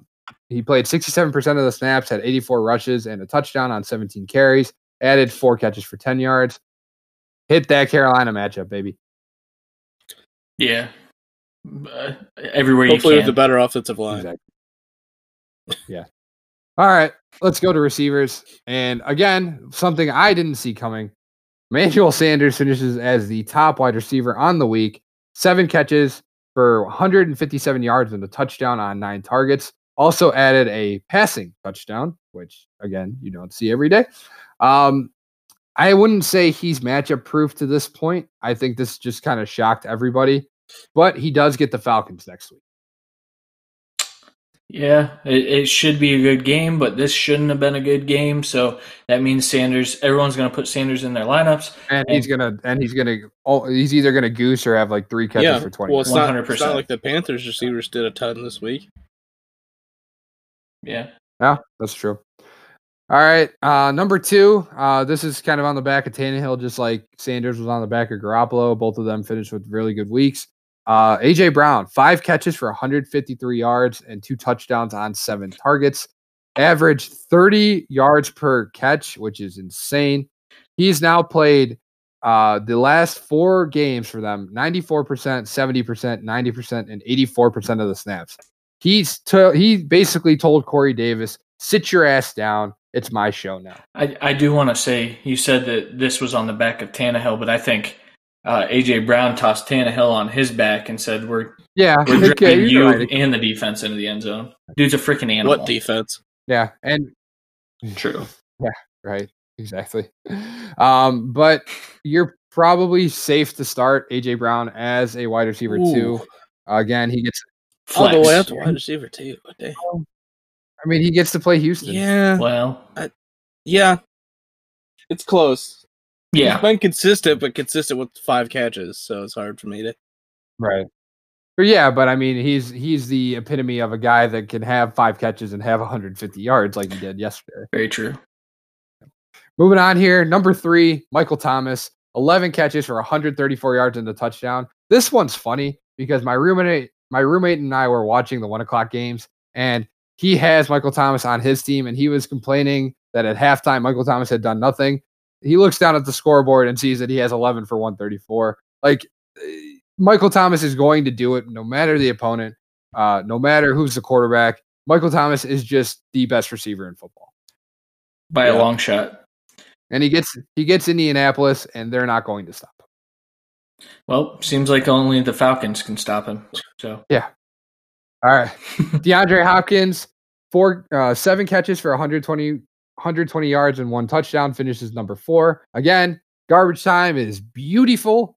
[SPEAKER 1] he played 67% of the snaps, had 84 rushes and a touchdown on 17 carries, added four catches for 10 yards. Hit that Carolina matchup, baby.
[SPEAKER 3] Yeah, uh, everywhere
[SPEAKER 2] Hopefully
[SPEAKER 3] you
[SPEAKER 2] with
[SPEAKER 3] can.
[SPEAKER 2] a better offensive line.
[SPEAKER 1] Exactly. Yeah. All right. Let's go to receivers. And again, something I didn't see coming. Manuel Sanders finishes as the top wide receiver on the week. Seven catches for 157 yards and a touchdown on nine targets. Also added a passing touchdown, which again, you don't see every day. Um, I wouldn't say he's matchup proof to this point. I think this just kind of shocked everybody, but he does get the Falcons next week.
[SPEAKER 3] Yeah, it, it should be a good game, but this shouldn't have been a good game. So that means Sanders. Everyone's going to put Sanders in their lineups.
[SPEAKER 1] And he's gonna and he's gonna oh he's either gonna goose or have like three catches
[SPEAKER 2] Yeah.
[SPEAKER 1] for twenty.
[SPEAKER 2] Well, it's not, it's
[SPEAKER 3] 100%.
[SPEAKER 2] not like the Panthers receivers did a ton this week.
[SPEAKER 3] Yeah,
[SPEAKER 1] yeah, that's true. All right, uh, number two. Uh, this is kind of on the back of Tannehill, just like Sanders was on the back of Garoppolo. Both of them finished with really good weeks. Uh, AJ Brown, five catches for 153 yards and two touchdowns on seven targets. Average 30 yards per catch, which is insane. He's now played uh, the last four games for them 94%, 70%, 90%, and 84% of the snaps. He's to, he basically told Corey Davis, sit your ass down. It's my show now.
[SPEAKER 3] I, I do want to say you said that this was on the back of Tannehill, but I think uh, AJ Brown tossed Tannehill on his back and said, "We're
[SPEAKER 1] Yeah.
[SPEAKER 3] we're [laughs]
[SPEAKER 1] okay,
[SPEAKER 3] dragging
[SPEAKER 1] you're
[SPEAKER 3] you
[SPEAKER 1] right.
[SPEAKER 3] and the defense into the end zone." Dude's a freaking animal.
[SPEAKER 2] What defense?
[SPEAKER 1] Yeah. And
[SPEAKER 3] True. [laughs]
[SPEAKER 1] Yeah, right. Exactly. Um, but you're probably safe to start AJ Brown as a wide receiver
[SPEAKER 2] Ooh.
[SPEAKER 1] too. again, he gets.
[SPEAKER 2] All the way up to wide receiver too. Dang.
[SPEAKER 1] I mean, he gets to play Houston.
[SPEAKER 2] Yeah,
[SPEAKER 3] Well,
[SPEAKER 2] yeah. It's close.
[SPEAKER 3] yeah.
[SPEAKER 2] He's been consistent, but consistent with five catches, so it's hard for me to.
[SPEAKER 1] Right. But yeah, but I mean, he's he's the epitome of a guy that can have five catches and have 150 yards like he did yesterday.
[SPEAKER 3] Very true.
[SPEAKER 1] Moving on here, number three, Michael Thomas, 11 catches for 134 yards and a touchdown. This one's funny because my roommate, my roommate and I were watching the one o'clock games, and he has Michael Thomas on his team, and he was complaining that at halftime Michael Thomas had done nothing. He looks down at the scoreboard and sees that he has 11 for 134. Like eh, Michael Thomas is going to do it no matter the opponent, uh, no matter who's the quarterback. Michael Thomas is just the best receiver in football.
[SPEAKER 3] By
[SPEAKER 2] Yeah.
[SPEAKER 3] a long shot.
[SPEAKER 1] and he gets he gets Indianapolis, and they're not going to stop.
[SPEAKER 3] Well, seems like only the Falcons can stop him. So yeah.
[SPEAKER 1] All right, [laughs] DeAndre Hopkins, four uh, seven catches for 120 120 yards and one touchdown, finishes number four. Again, garbage time is beautiful,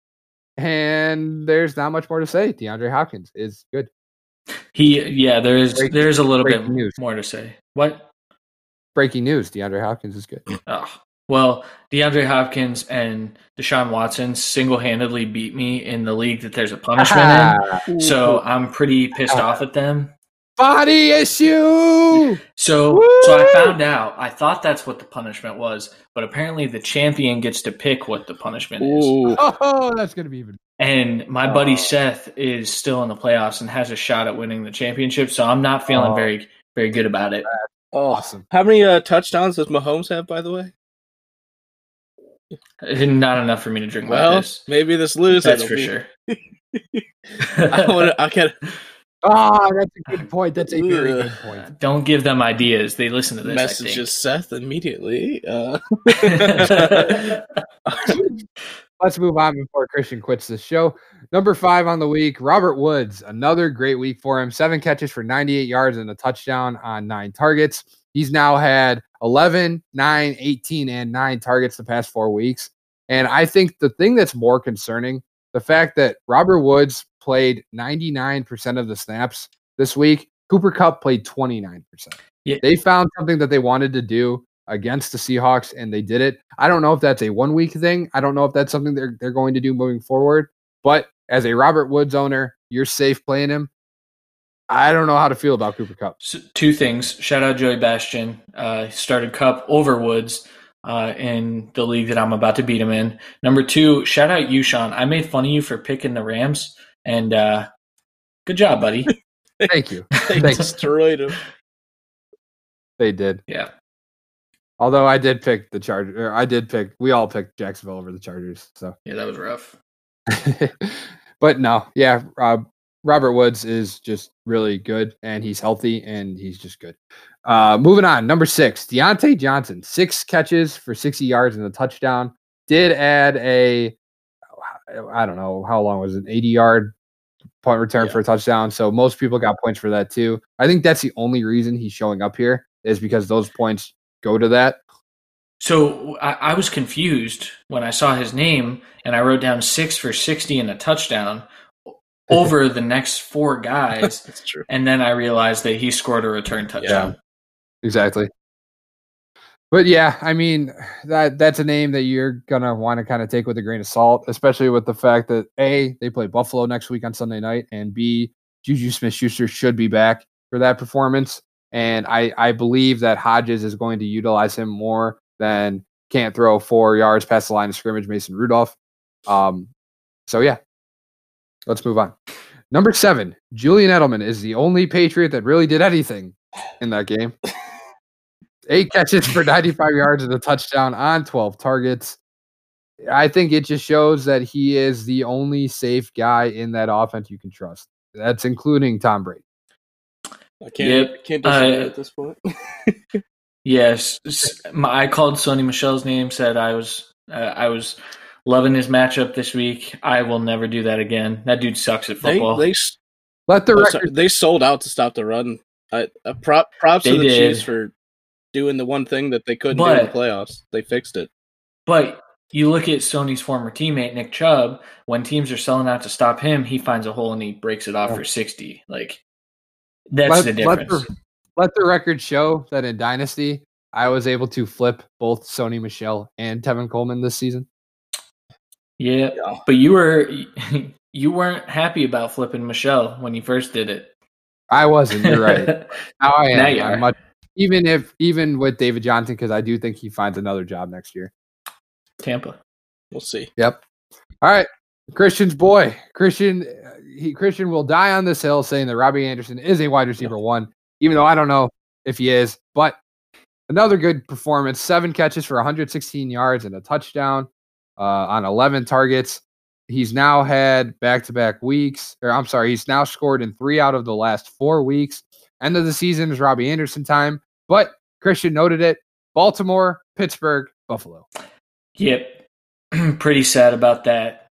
[SPEAKER 1] and there's not much more to say. DeAndre Hopkins is good.
[SPEAKER 3] he, yeah, there is
[SPEAKER 1] Breaking-
[SPEAKER 3] there is a little bit
[SPEAKER 1] news.
[SPEAKER 3] more to say. What?
[SPEAKER 1] Breaking news: DeAndre Hopkins is good.
[SPEAKER 3] Oh, well, DeAndre Hopkins and Deshaun Watson single handedly beat me in the league that there's a punishment in. [laughs] So I'm pretty pissed off at them.
[SPEAKER 1] Body issue.
[SPEAKER 3] So so I found out. I thought that's what the punishment was, but apparently the champion gets to pick what the punishment is.
[SPEAKER 2] Ooh. [laughs]
[SPEAKER 1] Oh, that's gonna be even.
[SPEAKER 3] And my buddy
[SPEAKER 2] Oh.
[SPEAKER 3] Seth is still in the playoffs and has a shot at winning the championship. So I'm not feeling
[SPEAKER 1] Oh.
[SPEAKER 3] very very good about it.
[SPEAKER 2] Oh,
[SPEAKER 1] Awesome.
[SPEAKER 2] How many uh, touchdowns does Mahomes have, by the way? [laughs]
[SPEAKER 3] Not enough for me to drink like
[SPEAKER 2] Well,
[SPEAKER 3] this.
[SPEAKER 2] maybe this loser.
[SPEAKER 3] That's for
[SPEAKER 2] be-
[SPEAKER 3] sure. [laughs] [laughs]
[SPEAKER 2] I want. I can.
[SPEAKER 1] Ah, that's a good point. That's a very good point.
[SPEAKER 3] Don't give them ideas. They listen to this.
[SPEAKER 2] Messages Seth immediately. Uh.
[SPEAKER 1] Let's move on before Christian quits the show. Number five on the week, Robert Woods. Another great week for him. Seven catches for 98 yards and a touchdown on nine targets. He's now had 11, 9, 18, and nine targets the past four weeks. And I think the thing that's more concerning, the fact that Robert Woods played 99% of the snaps this week, Cooper Kupp played 29%.
[SPEAKER 3] Yeah.
[SPEAKER 1] They found something that they wanted to do against the Seahawks and they did it. I don't know if that's a one week thing. I don't know if that's something they're they're going to do moving forward. But as a Robert Woods owner, you're safe playing him. I don't know how to feel about Cooper Kupp.
[SPEAKER 3] So, two things. Shout out Joey Bastion. Uh, started Kupp over Woods uh, in the league that I'm about to beat him in. Number two, shout out you, Sean. I made fun of you for picking the Rams, and uh, good job, buddy. [laughs]
[SPEAKER 1] Thank you.
[SPEAKER 2] they
[SPEAKER 1] Thanks.
[SPEAKER 2] destroyed him.
[SPEAKER 1] They did.
[SPEAKER 3] yeah.
[SPEAKER 1] Although I did pick the Chargers. Or I did pick. We all picked Jacksonville over the Chargers. So,
[SPEAKER 3] Yeah, that was rough. [laughs]
[SPEAKER 1] but no, yeah. Uh, Robert Woods is just really good, and he's healthy, and he's just good. Uh, moving on, number six, Diontae Johnson, six catches for 60 yards and a touchdown. Did add a, I don't know how long was it, 80 yard punt return
[SPEAKER 2] Yeah.
[SPEAKER 1] for a touchdown. So most people got points for that too. I think that's the only reason he's showing up here is because those points go to that.
[SPEAKER 3] So I, I was confused when I saw his name, and I wrote down six for 60 and a touchdown [laughs] over the next four guys. [laughs]
[SPEAKER 2] That's true.
[SPEAKER 3] And then I realized that he scored a return touchdown.
[SPEAKER 1] Yeah, Exactly. But yeah, I mean that that's a name that you're gonna want to kind of take with a grain of salt, especially with the fact that A, they play Buffalo next week on Sunday night, and B, Juju Smith Schuster should be back for that performance. And I, I believe that Hodges is going to utilize him more than can't throw four yards past the line of scrimmage, Mason Rudolph. Um, so yeah. Let's move on. Number seven, Julian Edelman is the only Patriot that really did anything in that game. Eight catches for 95 yards and a touchdown on 12 targets. I think it just shows that he is the only safe guy in that offense you can trust. That's including Tom Brady.
[SPEAKER 2] I can't.
[SPEAKER 3] Yep.
[SPEAKER 2] Can't disagree
[SPEAKER 3] Uh,
[SPEAKER 2] at this point. [laughs]
[SPEAKER 3] Yes, my, I called Sony Michel's name. Said I was uh, I was loving his matchup this week. I will never do that again. That dude sucks at football.
[SPEAKER 2] they s-
[SPEAKER 1] Let the record
[SPEAKER 2] they sold out to stop the run. I, uh, prop props
[SPEAKER 3] They
[SPEAKER 2] to the
[SPEAKER 3] did.
[SPEAKER 2] Chiefs for doing the one thing that they couldn't do in the playoffs. They fixed it.
[SPEAKER 3] but you look at Sony's former teammate Nick Chubb. When teams are selling out to stop him, he finds a hole and he breaks it off
[SPEAKER 1] Yeah.
[SPEAKER 3] for sixty. Like that's
[SPEAKER 1] Let-
[SPEAKER 3] the
[SPEAKER 1] let
[SPEAKER 3] difference.
[SPEAKER 1] the- Let the record show that in Dynasty, I was able to flip both Sony Michel and Tevin Coleman this season.
[SPEAKER 3] Yeah,
[SPEAKER 2] Yeah.
[SPEAKER 3] but you were [laughs] you weren't happy about flipping Michel when you first did it.
[SPEAKER 1] I wasn't. You're right. [laughs] Now I am.
[SPEAKER 3] Now you
[SPEAKER 1] I'm
[SPEAKER 3] are.
[SPEAKER 1] much, even if even with David Johnson, because I do think he finds another job next year.
[SPEAKER 3] Tampa.
[SPEAKER 2] We'll see.
[SPEAKER 1] Yep. All right. Christian's boy. Christian he Christian will die on this hill saying that Robby Anderson is a wide receiver one, even though I don't know if he is, but another good performance. Seven catches for 116 yards and a touchdown uh, on 11 targets. He's now had back to back weeks, or I'm sorry, he's now scored in three out of the last four weeks. End of the season is Robby Anderson time, but Christian noted it Baltimore, Pittsburgh, Buffalo.
[SPEAKER 3] Yep. [clears throat] Pretty sad about that.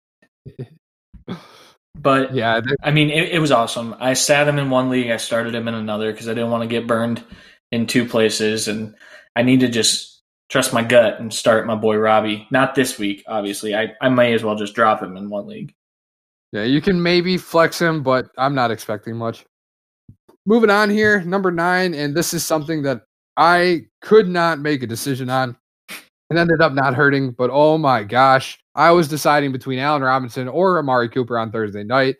[SPEAKER 3] But [laughs]
[SPEAKER 1] Yeah,
[SPEAKER 3] I mean, it, it was awesome. I sat him in one league. I started him in another because I didn't want to get burned in two places, and I need to just trust my gut and start my boy Robby. Not this week, obviously. I, I may as well just drop him in one league.
[SPEAKER 1] Yeah, you can maybe flex him, but I'm not expecting much. Moving on here, number nine, and this is something that I could not make a decision on. and ended up not hurting, but oh my gosh, I was deciding between Allen Robinson or Amari Cooper on Thursday night.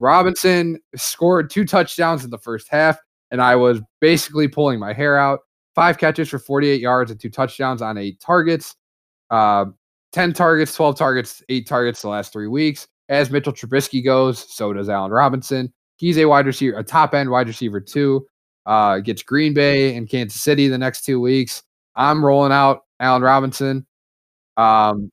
[SPEAKER 1] Robinson scored two touchdowns in the first half, and I was basically pulling my hair out. Five catches for 48 yards and two touchdowns on eight targets. Uh, 10 targets, 12 targets, eight targets the last three weeks. As Mitchell Trubisky goes, so does Allen Robinson. He's a wide receiver, a top end wide receiver too. Uh, gets Green Bay and Kansas City the next two weeks. I'm rolling out Allen Robinson. Um,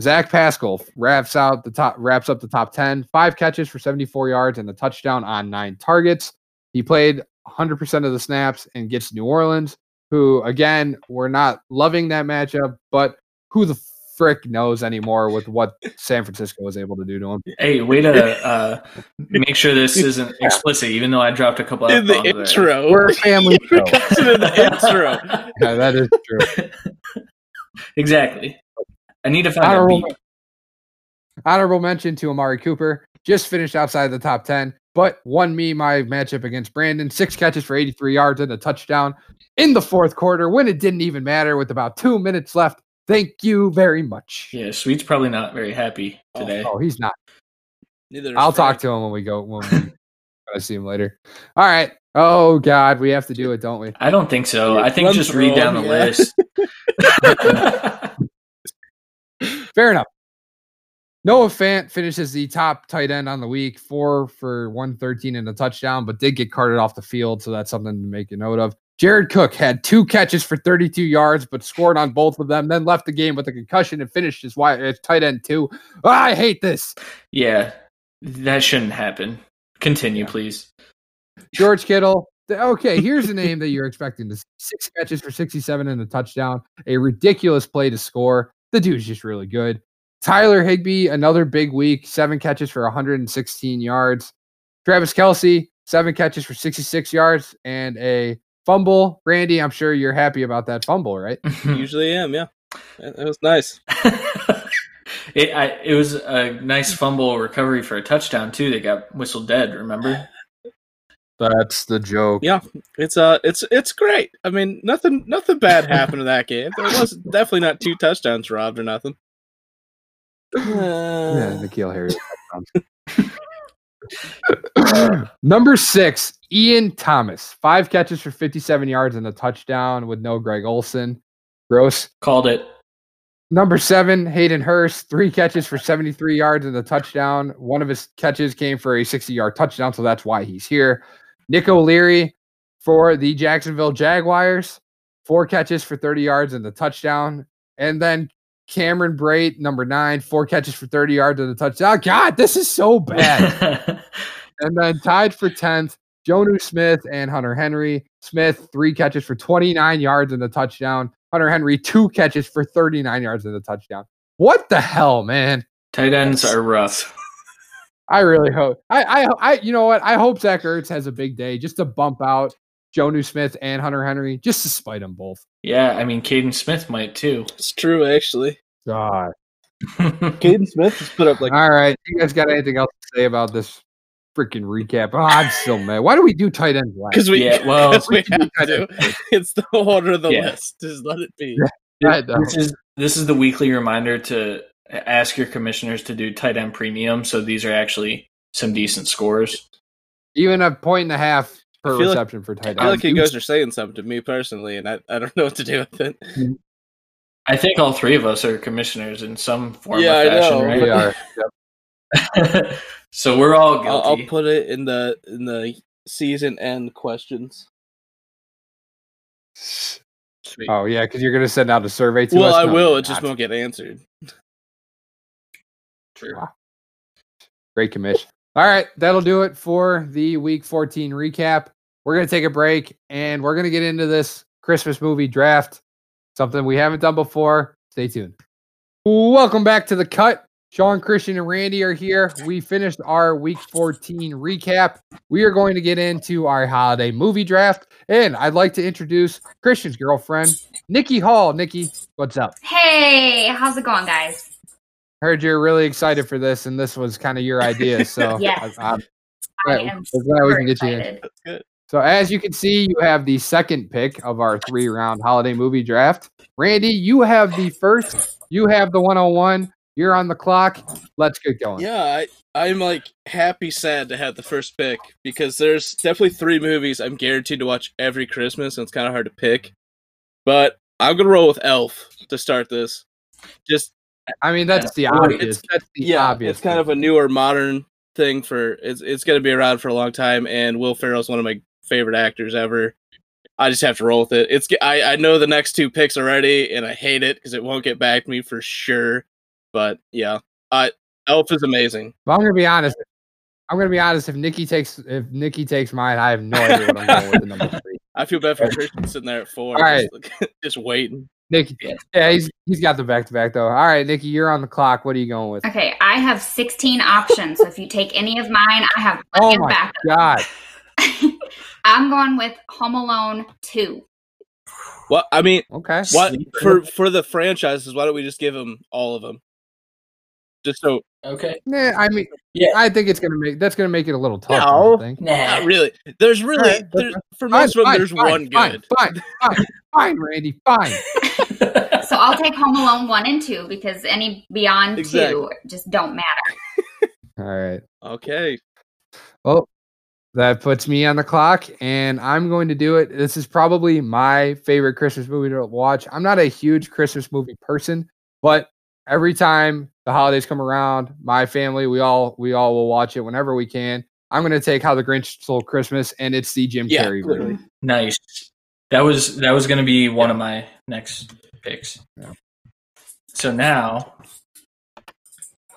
[SPEAKER 1] Zach Pascal wraps out the top, wraps up the top ten. Five catches for 74 yards and a touchdown on nine targets. He played 100% of the snaps and gets New Orleans, who again we're not loving that matchup, but who the frick knows anymore with what San Francisco was able to do to him.
[SPEAKER 3] Hey, way to uh, make sure this isn't explicit, even though I dropped a couple
[SPEAKER 2] In the
[SPEAKER 3] F-bombs there.
[SPEAKER 2] intro.
[SPEAKER 1] We're a family [laughs] show.
[SPEAKER 2] In the intro. [laughs]
[SPEAKER 1] Yeah, that is true.
[SPEAKER 3] Exactly. I need to find a
[SPEAKER 1] Honorable,
[SPEAKER 3] beat.
[SPEAKER 1] honorable mention to Amari Cooper. Just finished outside the top 10, but won me my matchup against Brandon. Six catches for 83 yards and a touchdown in the fourth quarter when it didn't even matter with about two minutes left. Thank you very much.
[SPEAKER 3] Yeah, Sweet's probably not very happy oh, today.
[SPEAKER 1] Oh, he's not.
[SPEAKER 2] Neither is
[SPEAKER 1] I'll talk to him when we go when we [laughs] when I see him later. All right. Oh God, we have to do it, don't we?
[SPEAKER 3] I don't think so.
[SPEAKER 2] Yeah,
[SPEAKER 3] I think just read down the
[SPEAKER 2] yeah.
[SPEAKER 3] list. [laughs] [laughs]
[SPEAKER 1] Fair enough. Noah Fant finishes the top tight end on the week, four for 113 and a touchdown, but did get carted off the field. So that's something to make a note of. Jared Cook had two catches for 32 yards, but scored on both of them, then left the game with a concussion and finished his, wide, his tight end two. Ah, I hate this.
[SPEAKER 3] yeah, that shouldn't happen. Continue,
[SPEAKER 1] Yeah.
[SPEAKER 3] please.
[SPEAKER 1] George Kittle. Okay, here's a name that you're expecting to see. Six catches for 67 and a touchdown. A ridiculous play to score. The dude's just really good. Tyler Higbee, another big week. Seven catches for 116 yards. Travis Kelce, seven catches for 66 yards and a fumble. Randy, I'm sure you're happy about that fumble, right? [laughs]
[SPEAKER 2] Usually am, yeah. That that was nice. [laughs]
[SPEAKER 3] it, I, it was a nice fumble recovery for a touchdown too. They got whistled dead. Remember?
[SPEAKER 1] That's the joke.
[SPEAKER 2] Yeah, it's uh, it's it's great. I mean, nothing nothing bad happened in that game. There was definitely not two touchdowns robbed or nothing.
[SPEAKER 1] Yeah, [laughs] N'Keal Harry. [laughs] Number six, Ian Thomas. Five catches for 57 yards and a touchdown with no Greg Olsen. Gross.
[SPEAKER 3] Called it.
[SPEAKER 1] Number seven, Hayden Hurst. Three catches for 73 yards and a touchdown. One of his catches came for a 60 yard touchdown, so that's why he's here. Nick O'Leary for the Jacksonville Jaguars. Four catches for 30 yards and a touchdown. And then Cameron Brate, number nine, four catches for 30 yards and a touchdown. God, this is so bad. [laughs] and then tied for 10th, Jonnu Smith and Hunter Henry. Smith, three catches for 29 yards and a touchdown. Hunter Henry, two catches for 39 yards and a touchdown. What the hell, man?
[SPEAKER 3] Tight ends are rough.
[SPEAKER 1] I really hope. I, I, I, you know what? I hope Zach Ertz has a big day just to bump out Jonnu Smith and Hunter Henry, just to spite them both.
[SPEAKER 3] Yeah, I mean, Kaden Smith might too.
[SPEAKER 2] It's true, actually.
[SPEAKER 1] God. [laughs]
[SPEAKER 2] Kaden Smith has put up like
[SPEAKER 1] All right. You guys got anything else to say about this freaking recap? Oh, I'm still mad. Why do we do tight ends last?
[SPEAKER 2] because we
[SPEAKER 3] Yeah, [laughs] well-
[SPEAKER 2] we
[SPEAKER 1] We
[SPEAKER 2] have to. [laughs] It's the order of the
[SPEAKER 3] Yeah.
[SPEAKER 2] list. Just let it be.
[SPEAKER 1] I know.
[SPEAKER 3] this is this is the weekly reminder to ask your commissioners to do tight end premium. So these are actually some decent scores.
[SPEAKER 1] Even a point and a half per
[SPEAKER 2] I feel like-
[SPEAKER 1] for tight
[SPEAKER 2] I feel like you guys are saying something to me personally, and I, I don't [laughs] know what to do with it.
[SPEAKER 3] I think all three of us are commissioners in some form
[SPEAKER 2] Yeah, I
[SPEAKER 3] of fashion,
[SPEAKER 2] know.
[SPEAKER 1] we
[SPEAKER 3] right?
[SPEAKER 1] are. [laughs]
[SPEAKER 3] so we're all
[SPEAKER 2] I'll. I'll put it in the in the season end questions. Sweet.
[SPEAKER 1] Oh yeah, because you're gonna send out a survey to
[SPEAKER 2] well,
[SPEAKER 1] us.
[SPEAKER 2] I
[SPEAKER 1] No,
[SPEAKER 2] will. It just won't get answered.
[SPEAKER 3] True.
[SPEAKER 1] Wow. Great commission. All right, that'll do it for the week 14 recap. We're going to take a break and we're going to get into this Christmas movie draft, something we haven't done before. Stay tuned. Welcome back to the cut. Sean, Christian, and Randy are here. We finished our week 14 recap. We are going to get into our holiday movie draft. And I'd like to introduce Christian's girlfriend, Nikki Hall. Nikki, what's up?
[SPEAKER 4] Hey, how's it going, guys?
[SPEAKER 1] Heard you're really excited for this, and this was kind of your idea. So [laughs]
[SPEAKER 4] Yes.
[SPEAKER 1] I- I'm
[SPEAKER 4] I'm,
[SPEAKER 1] we're glad we can get you in.
[SPEAKER 4] Excited.
[SPEAKER 2] That's good.
[SPEAKER 1] So as you can see, you have the second pick of our three round holiday movie draft. Randy, you have the first. You have the 101. You're on the clock. Let's get going.
[SPEAKER 2] Yeah, I I'm like happy sad to have the first pick because there's definitely three movies I'm guaranteed to watch every Christmas and it's kind of hard to pick. But I'm gonna roll with Elf to start this. Just
[SPEAKER 1] I mean, that's the
[SPEAKER 3] It's-
[SPEAKER 1] obvious. That's the
[SPEAKER 2] yeah,
[SPEAKER 1] obvious.
[SPEAKER 2] it's kind of a newer modern thing for it's it's gonna be around for a long time and Will Ferrell's one of my favorite actors ever. I just have to roll with it. It's I I know the next two picks already and I hate it because it won't get back to me for sure. But yeah, I Elf is amazing.
[SPEAKER 1] But I'm gonna be honest. I'm gonna be honest. If Nikki takes if Nikki takes mine, I have no idea what I'm going with the number three. [laughs]
[SPEAKER 2] I feel bad for Christian sitting there at four,
[SPEAKER 1] All right.
[SPEAKER 2] just, [laughs] just waiting.
[SPEAKER 1] Nikki,
[SPEAKER 3] Yeah.
[SPEAKER 1] yeah, he's he's got the back to back though. All right, Nikki, you're on the clock. What are you going with?
[SPEAKER 4] Okay, I have 16 options. So if you take any of mine, I have
[SPEAKER 1] Oh
[SPEAKER 4] plenty of
[SPEAKER 1] my
[SPEAKER 4] backup.
[SPEAKER 1] God! [laughs]
[SPEAKER 4] I'm going with Home Alone 2.
[SPEAKER 2] What I mean,
[SPEAKER 1] Okay.
[SPEAKER 2] what for for the franchises? Why don't we just give them all of them? Just so
[SPEAKER 3] Okay.
[SPEAKER 1] Nah, I mean,
[SPEAKER 3] Yeah.
[SPEAKER 1] I think it's gonna make that's gonna make it a little tough.
[SPEAKER 2] No.
[SPEAKER 1] don't think?
[SPEAKER 3] Nah.
[SPEAKER 2] not really. There's really
[SPEAKER 1] Alright,
[SPEAKER 2] there's, for
[SPEAKER 1] Fine,
[SPEAKER 2] most of them.
[SPEAKER 1] fine,
[SPEAKER 2] There's
[SPEAKER 1] fine,
[SPEAKER 2] one
[SPEAKER 1] fine,
[SPEAKER 2] good.
[SPEAKER 1] Fine, fine, fine, Randy, fine. [laughs]
[SPEAKER 4] So I'll take Home Alone 1 and 2 because any beyond
[SPEAKER 2] Exactly.
[SPEAKER 4] 2 just don't matter. [laughs]
[SPEAKER 1] All right.
[SPEAKER 2] Okay,
[SPEAKER 1] Well, that puts me on the clock, and I'm going to do it. This is probably my favorite Christmas movie to watch. I'm not a huge Christmas movie person, but every time the holidays come around, my family, we all we all will watch it whenever we can. I'm going to take How the Grinch Stole Christmas, and it's the Jim
[SPEAKER 2] Yeah,
[SPEAKER 1] Carrey
[SPEAKER 2] clearly.
[SPEAKER 1] version. Mm-hmm.
[SPEAKER 3] Nice. That was that was going to be one of my next picks.
[SPEAKER 1] Yeah.
[SPEAKER 3] So now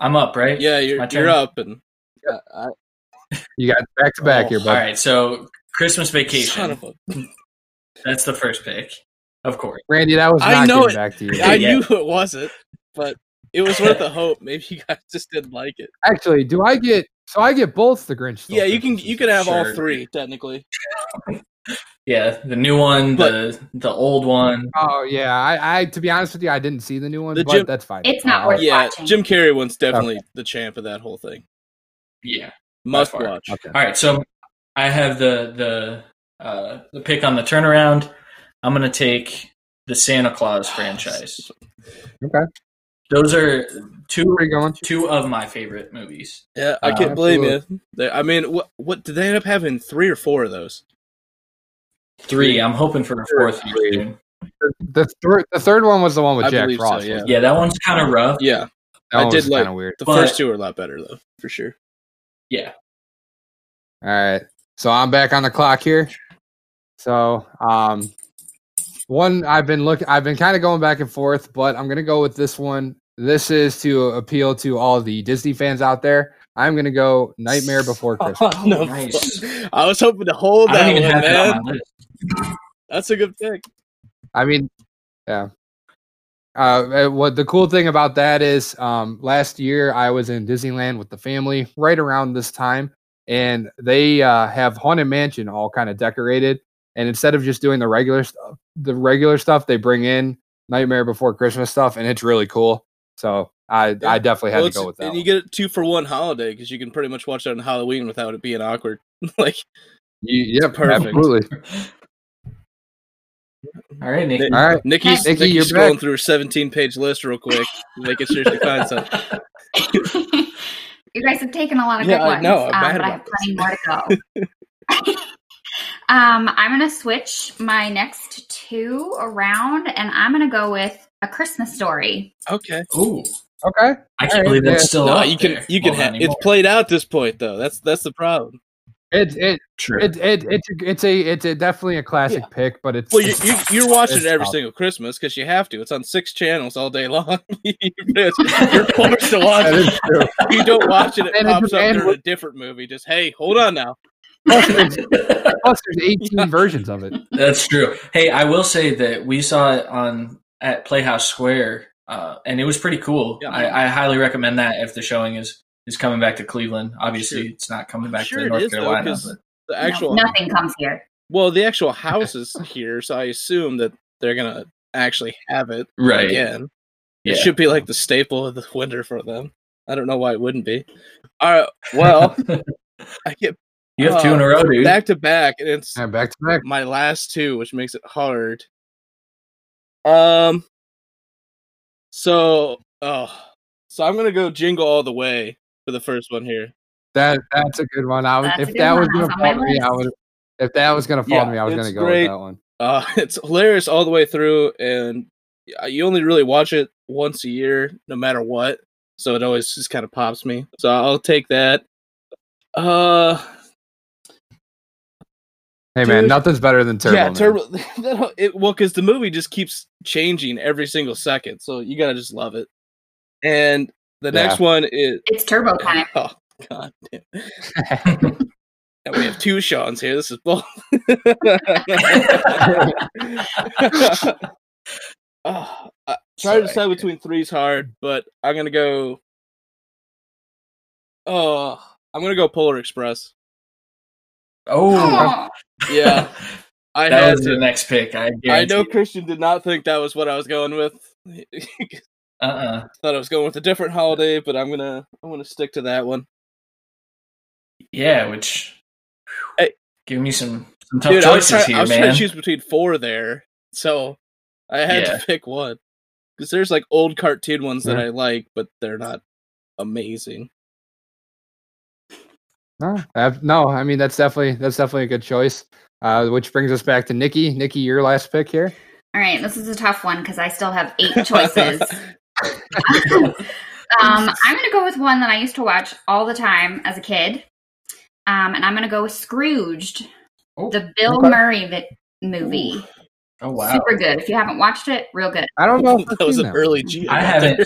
[SPEAKER 3] I'm up, right?
[SPEAKER 2] yeah, you're you're up, and I,
[SPEAKER 1] You got back to back
[SPEAKER 2] Oh,
[SPEAKER 1] here,
[SPEAKER 3] All
[SPEAKER 1] bud.
[SPEAKER 3] right. So Christmas
[SPEAKER 2] son
[SPEAKER 3] Vacation.
[SPEAKER 2] of a,
[SPEAKER 3] That's the first pick, of course.
[SPEAKER 1] Randy, that was
[SPEAKER 2] I
[SPEAKER 1] not
[SPEAKER 2] know it.
[SPEAKER 1] back to you.
[SPEAKER 2] I knew it wasn't, but it was worth a [laughs] hope. Maybe you guys just didn't like it.
[SPEAKER 1] Actually, do I get so I get both the Grinch?
[SPEAKER 2] Yeah, you can you can have all three technically. [laughs]
[SPEAKER 3] Yeah, the new one, the the old one.
[SPEAKER 1] Oh yeah, I, I to be honest with you, I didn't see the new one,
[SPEAKER 2] The
[SPEAKER 1] but
[SPEAKER 2] Jim-
[SPEAKER 1] that's fine.
[SPEAKER 4] It's not
[SPEAKER 1] Uh,
[SPEAKER 4] worth
[SPEAKER 2] Yeah,
[SPEAKER 4] watching.
[SPEAKER 2] Jim Carrey one's definitely the champ of that whole thing.
[SPEAKER 3] Yeah.
[SPEAKER 2] Must watch.
[SPEAKER 1] Okay.
[SPEAKER 3] All right. So I have the the uh, the pick on the turnaround. I'm going to take the Santa Claus [sighs] franchise.
[SPEAKER 1] Okay.
[SPEAKER 3] Those are two
[SPEAKER 1] are going?
[SPEAKER 3] two of my favorite movies.
[SPEAKER 2] Yeah, I
[SPEAKER 1] Uh,
[SPEAKER 2] can't blame you. They- I mean, what what did they end up having? Three or four of those?
[SPEAKER 3] Three. I'm hoping for a fourth. here
[SPEAKER 1] Three. The, the, thir- the third one was the one with
[SPEAKER 2] I
[SPEAKER 1] Jack
[SPEAKER 2] believe so,
[SPEAKER 1] Frost.
[SPEAKER 2] yeah.
[SPEAKER 3] Yeah, that one's kind of rough.
[SPEAKER 2] Yeah,
[SPEAKER 1] That
[SPEAKER 2] I
[SPEAKER 1] one
[SPEAKER 2] did
[SPEAKER 1] was
[SPEAKER 2] like-
[SPEAKER 1] kind of weird.
[SPEAKER 2] the
[SPEAKER 3] But-
[SPEAKER 2] first two are a lot better though, for sure.
[SPEAKER 3] Yeah.
[SPEAKER 1] All right, so I'm back on the clock here. So, um, one I've been looking, I've been kind of going back and forth, but I'm gonna go with this one. This is to appeal to all the Disney fans out there. I'm gonna go Nightmare Before [laughs] Christmas.
[SPEAKER 2] no,
[SPEAKER 3] nice.
[SPEAKER 2] I was hoping to hold that one,
[SPEAKER 3] have that
[SPEAKER 2] man.
[SPEAKER 3] on.
[SPEAKER 2] That's a good pick.
[SPEAKER 1] I mean, yeah. Uh, uh, what the cool thing about that is, um, last year I was in Disneyland with the family right around this time, and they uh, have Haunted Mansion all kind of decorated. And instead of just doing the regular stuff, the regular stuff, they bring in Nightmare Before Christmas stuff, and it's really cool. So I
[SPEAKER 2] Yeah.
[SPEAKER 1] I definitely had
[SPEAKER 2] Well,
[SPEAKER 1] to go with that.
[SPEAKER 2] and you get two for one holiday because you can pretty much watch it on Halloween without it being awkward. [laughs] like,
[SPEAKER 1] You- yep,
[SPEAKER 2] perfect.
[SPEAKER 1] absolutely. [laughs]
[SPEAKER 3] All right, Nick.
[SPEAKER 1] All right,
[SPEAKER 2] Nikki's,
[SPEAKER 1] Nikki,
[SPEAKER 2] Nikki's
[SPEAKER 1] you're
[SPEAKER 2] scrolling
[SPEAKER 1] back.
[SPEAKER 2] through a 17 page list real quick, making sure she finds something. [laughs]
[SPEAKER 4] you guys have taken a lot of
[SPEAKER 2] Yeah,
[SPEAKER 4] good
[SPEAKER 2] I
[SPEAKER 4] ones,
[SPEAKER 2] know. I'm
[SPEAKER 4] um,
[SPEAKER 2] mad
[SPEAKER 4] but I
[SPEAKER 2] about
[SPEAKER 4] have plenty more to go. [laughs] um, I'm gonna switch my next two around, and I'm gonna go with a Christmas story.
[SPEAKER 2] Okay.
[SPEAKER 3] Ooh,
[SPEAKER 1] okay.
[SPEAKER 3] I can't
[SPEAKER 1] All right,
[SPEAKER 3] believe that's
[SPEAKER 1] yeah.
[SPEAKER 3] still
[SPEAKER 2] No,
[SPEAKER 3] up
[SPEAKER 2] you can
[SPEAKER 3] there.
[SPEAKER 2] you can
[SPEAKER 3] Well,
[SPEAKER 2] have it's played out at this point though. That's that's the problem.
[SPEAKER 1] It it
[SPEAKER 3] True.
[SPEAKER 1] it, it it's a, it's a it's a definitely a classic
[SPEAKER 2] Yeah.
[SPEAKER 1] pick, but it's
[SPEAKER 2] Well, you, you you're watching it every
[SPEAKER 1] tough.
[SPEAKER 2] single Christmas because you have to. It's on six channels all day long. [laughs] [laughs] you're forced to watch
[SPEAKER 1] that
[SPEAKER 2] it.
[SPEAKER 1] is true.
[SPEAKER 2] If you don't watch it, it
[SPEAKER 1] And
[SPEAKER 2] pops up
[SPEAKER 1] depends
[SPEAKER 2] during a different movie. Just hey, hold on now.
[SPEAKER 1] Plus, there's, [laughs] plus there's 18 versions of it.
[SPEAKER 3] That's true. Hey, I will say that we saw it on at Playhouse Square, uh, and it was pretty cool.
[SPEAKER 2] Yeah.
[SPEAKER 3] I, I highly recommend that if the showing is is coming back to Cleveland. Obviously,
[SPEAKER 2] Sure.
[SPEAKER 3] it's not coming back
[SPEAKER 2] Sure
[SPEAKER 3] to North
[SPEAKER 2] is, though,
[SPEAKER 3] Carolina.
[SPEAKER 2] 'cause-
[SPEAKER 3] but
[SPEAKER 2] The
[SPEAKER 4] No,
[SPEAKER 2] actual
[SPEAKER 4] nothing comes here.
[SPEAKER 2] well, the actual [laughs] house is here, so I assume that they're gonna actually have it
[SPEAKER 3] right,
[SPEAKER 2] again.
[SPEAKER 3] yeah.
[SPEAKER 2] It should be like the staple of the [laughs] winter for them. I don't know why it wouldn't be. All right, well, [laughs] I get
[SPEAKER 3] you have two in a row, dude.
[SPEAKER 2] back to back, and it's
[SPEAKER 1] And back to back.
[SPEAKER 2] my last two, which makes it hard. Um. So, oh, so I'm gonna go jingle all the way for the first one here.
[SPEAKER 1] That that's a good one. I was,
[SPEAKER 4] That's a
[SPEAKER 1] if that was gonna
[SPEAKER 4] That's on
[SPEAKER 1] fall to me, I would. If that was gonna fall
[SPEAKER 2] Yeah,
[SPEAKER 1] to me, I was gonna go
[SPEAKER 2] great.
[SPEAKER 1] with that one.
[SPEAKER 2] Uh, [laughs] it's hilarious all the way through, and you only really watch it once a year, no matter what. So it always just kind of pops me. So I'll take that. Uh,
[SPEAKER 1] Hey man,
[SPEAKER 2] Dude.
[SPEAKER 1] nothing's better than Turbo.
[SPEAKER 2] yeah,
[SPEAKER 1] Man.
[SPEAKER 2] Turbo. [laughs] that- it, well, because the movie just keeps changing every single second, so you gotta just love it. And the
[SPEAKER 1] Yeah.
[SPEAKER 2] next one is
[SPEAKER 4] It's turbo [laughs] time.
[SPEAKER 2] oh god damn. [laughs] And we have two Sean's here. This is both. oh, [laughs] I try to decide between three's hard, but I'm gonna go. Oh, I'm gonna go Polar Express.
[SPEAKER 3] oh,
[SPEAKER 4] Oh,
[SPEAKER 2] Yeah, I
[SPEAKER 3] that
[SPEAKER 2] had
[SPEAKER 3] was the next pick. I
[SPEAKER 2] I know Christian did not think that was what I was going with.
[SPEAKER 3] Uh-uh.
[SPEAKER 2] Thought I was going with a different holiday, but I'm gonna I'm gonna stick to that one.
[SPEAKER 3] Yeah, which
[SPEAKER 2] Hey.
[SPEAKER 3] give me some some tough
[SPEAKER 2] Dude, I was,
[SPEAKER 3] choices
[SPEAKER 2] try- I
[SPEAKER 3] here,
[SPEAKER 2] was trying to choose between four there, so I had
[SPEAKER 3] Yeah.
[SPEAKER 2] to pick one because there's like old cartoon ones that
[SPEAKER 1] Yeah.
[SPEAKER 2] I like, but they're not amazing.
[SPEAKER 1] No, I've- no, I mean that's definitely that's definitely a good choice. Uh, which brings us back to Nikki. Nikki, your last pick here.
[SPEAKER 4] all right, this is a tough one because I still have eight choices. [laughs] um, I'm going to go with one that I used to watch all the time as a kid. Um, and I'm going to go with Scrooged,
[SPEAKER 3] Oh,
[SPEAKER 4] the Bill
[SPEAKER 1] okay.
[SPEAKER 4] Murray vi- movie.
[SPEAKER 3] oh wow.
[SPEAKER 4] Super good. If you haven't watched it, real good.
[SPEAKER 1] I don't know. If
[SPEAKER 2] that was an
[SPEAKER 1] that
[SPEAKER 2] early
[SPEAKER 1] one.
[SPEAKER 2] G.
[SPEAKER 3] I
[SPEAKER 2] got there.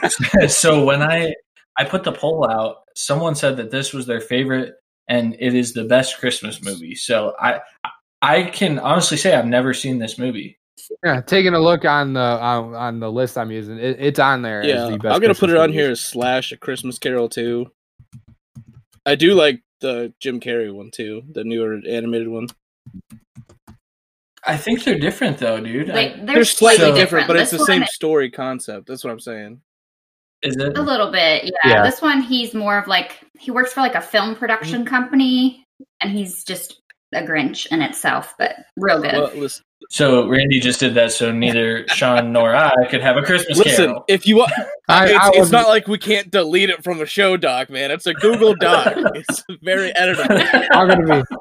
[SPEAKER 3] haven't. [laughs] [laughs] so when I I put the poll out, someone said that this was their favorite and it is the best Christmas movie. So I I can honestly say I've never seen this movie.
[SPEAKER 1] Yeah, taking a look on the on, on the list I'm using, it, it's on there. as
[SPEAKER 2] yeah,
[SPEAKER 1] the
[SPEAKER 2] I'm gonna put it on here as slash a Christmas Carol too. I do like the Jim Carrey one too, the newer animated one.
[SPEAKER 3] I think they're different though, dude.
[SPEAKER 4] They,
[SPEAKER 3] I-
[SPEAKER 4] they're,
[SPEAKER 2] They're slightly
[SPEAKER 3] So-
[SPEAKER 2] different, but it's the same
[SPEAKER 4] one-
[SPEAKER 2] story concept. That's what I'm saying.
[SPEAKER 3] is it?
[SPEAKER 4] A little bit, yeah.
[SPEAKER 1] Yeah.
[SPEAKER 4] This one, he's more of like he works for like a film production mm-hmm. company, and he's just a Grinch in itself, but real good.
[SPEAKER 2] Well, listen,
[SPEAKER 3] So Randy just did that, so neither Sean nor I could have a Christmas
[SPEAKER 2] listen
[SPEAKER 3] Carol.
[SPEAKER 2] if you want, [laughs]
[SPEAKER 1] I,
[SPEAKER 2] it's,
[SPEAKER 1] I
[SPEAKER 2] it's
[SPEAKER 1] wasn't-
[SPEAKER 2] like we can't delete it from a show doc, man. It's a Google Doc. [laughs] it's very editable.
[SPEAKER 1] I'm gonna be.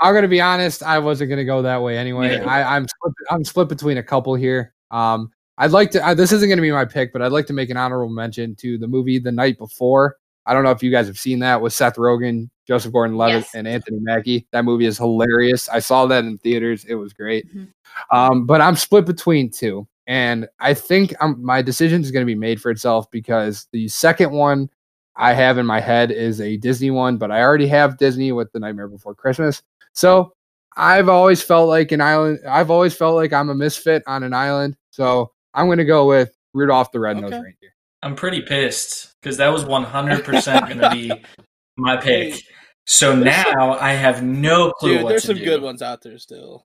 [SPEAKER 1] I'm gonna be honest. I wasn't gonna go that way anyway.
[SPEAKER 3] Yeah.
[SPEAKER 1] I, I'm split, I'm split between a couple here. Um, I'd like to. Uh, this isn't gonna be my pick, but I'd like to make an honorable mention to the movie The Night Before. I don't know if you guys have seen that with Seth Rogen, Joseph Gordon-Levitt,
[SPEAKER 4] Yes.
[SPEAKER 1] and Anthony Mackie. That movie is hilarious. I saw that in theaters. It was great.
[SPEAKER 4] Mhm.
[SPEAKER 1] Um, but I'm split between two, and I think um my decision is going to be made for itself because the second one I have in my head is a Disney one, but I already have Disney with The Nightmare Before Christmas. So I've always felt like an island. I've always felt like I'm a misfit on an island. So I'm going to go with Rudolph the Red-Nosed
[SPEAKER 2] Okay.
[SPEAKER 1] Reindeer.
[SPEAKER 3] I'm pretty pissed because that was 100% going to be [laughs] my pick.
[SPEAKER 2] Hey,
[SPEAKER 3] So
[SPEAKER 2] there's some-
[SPEAKER 3] now I have no clue
[SPEAKER 2] Dude, there's some
[SPEAKER 3] do.
[SPEAKER 2] good ones out there still.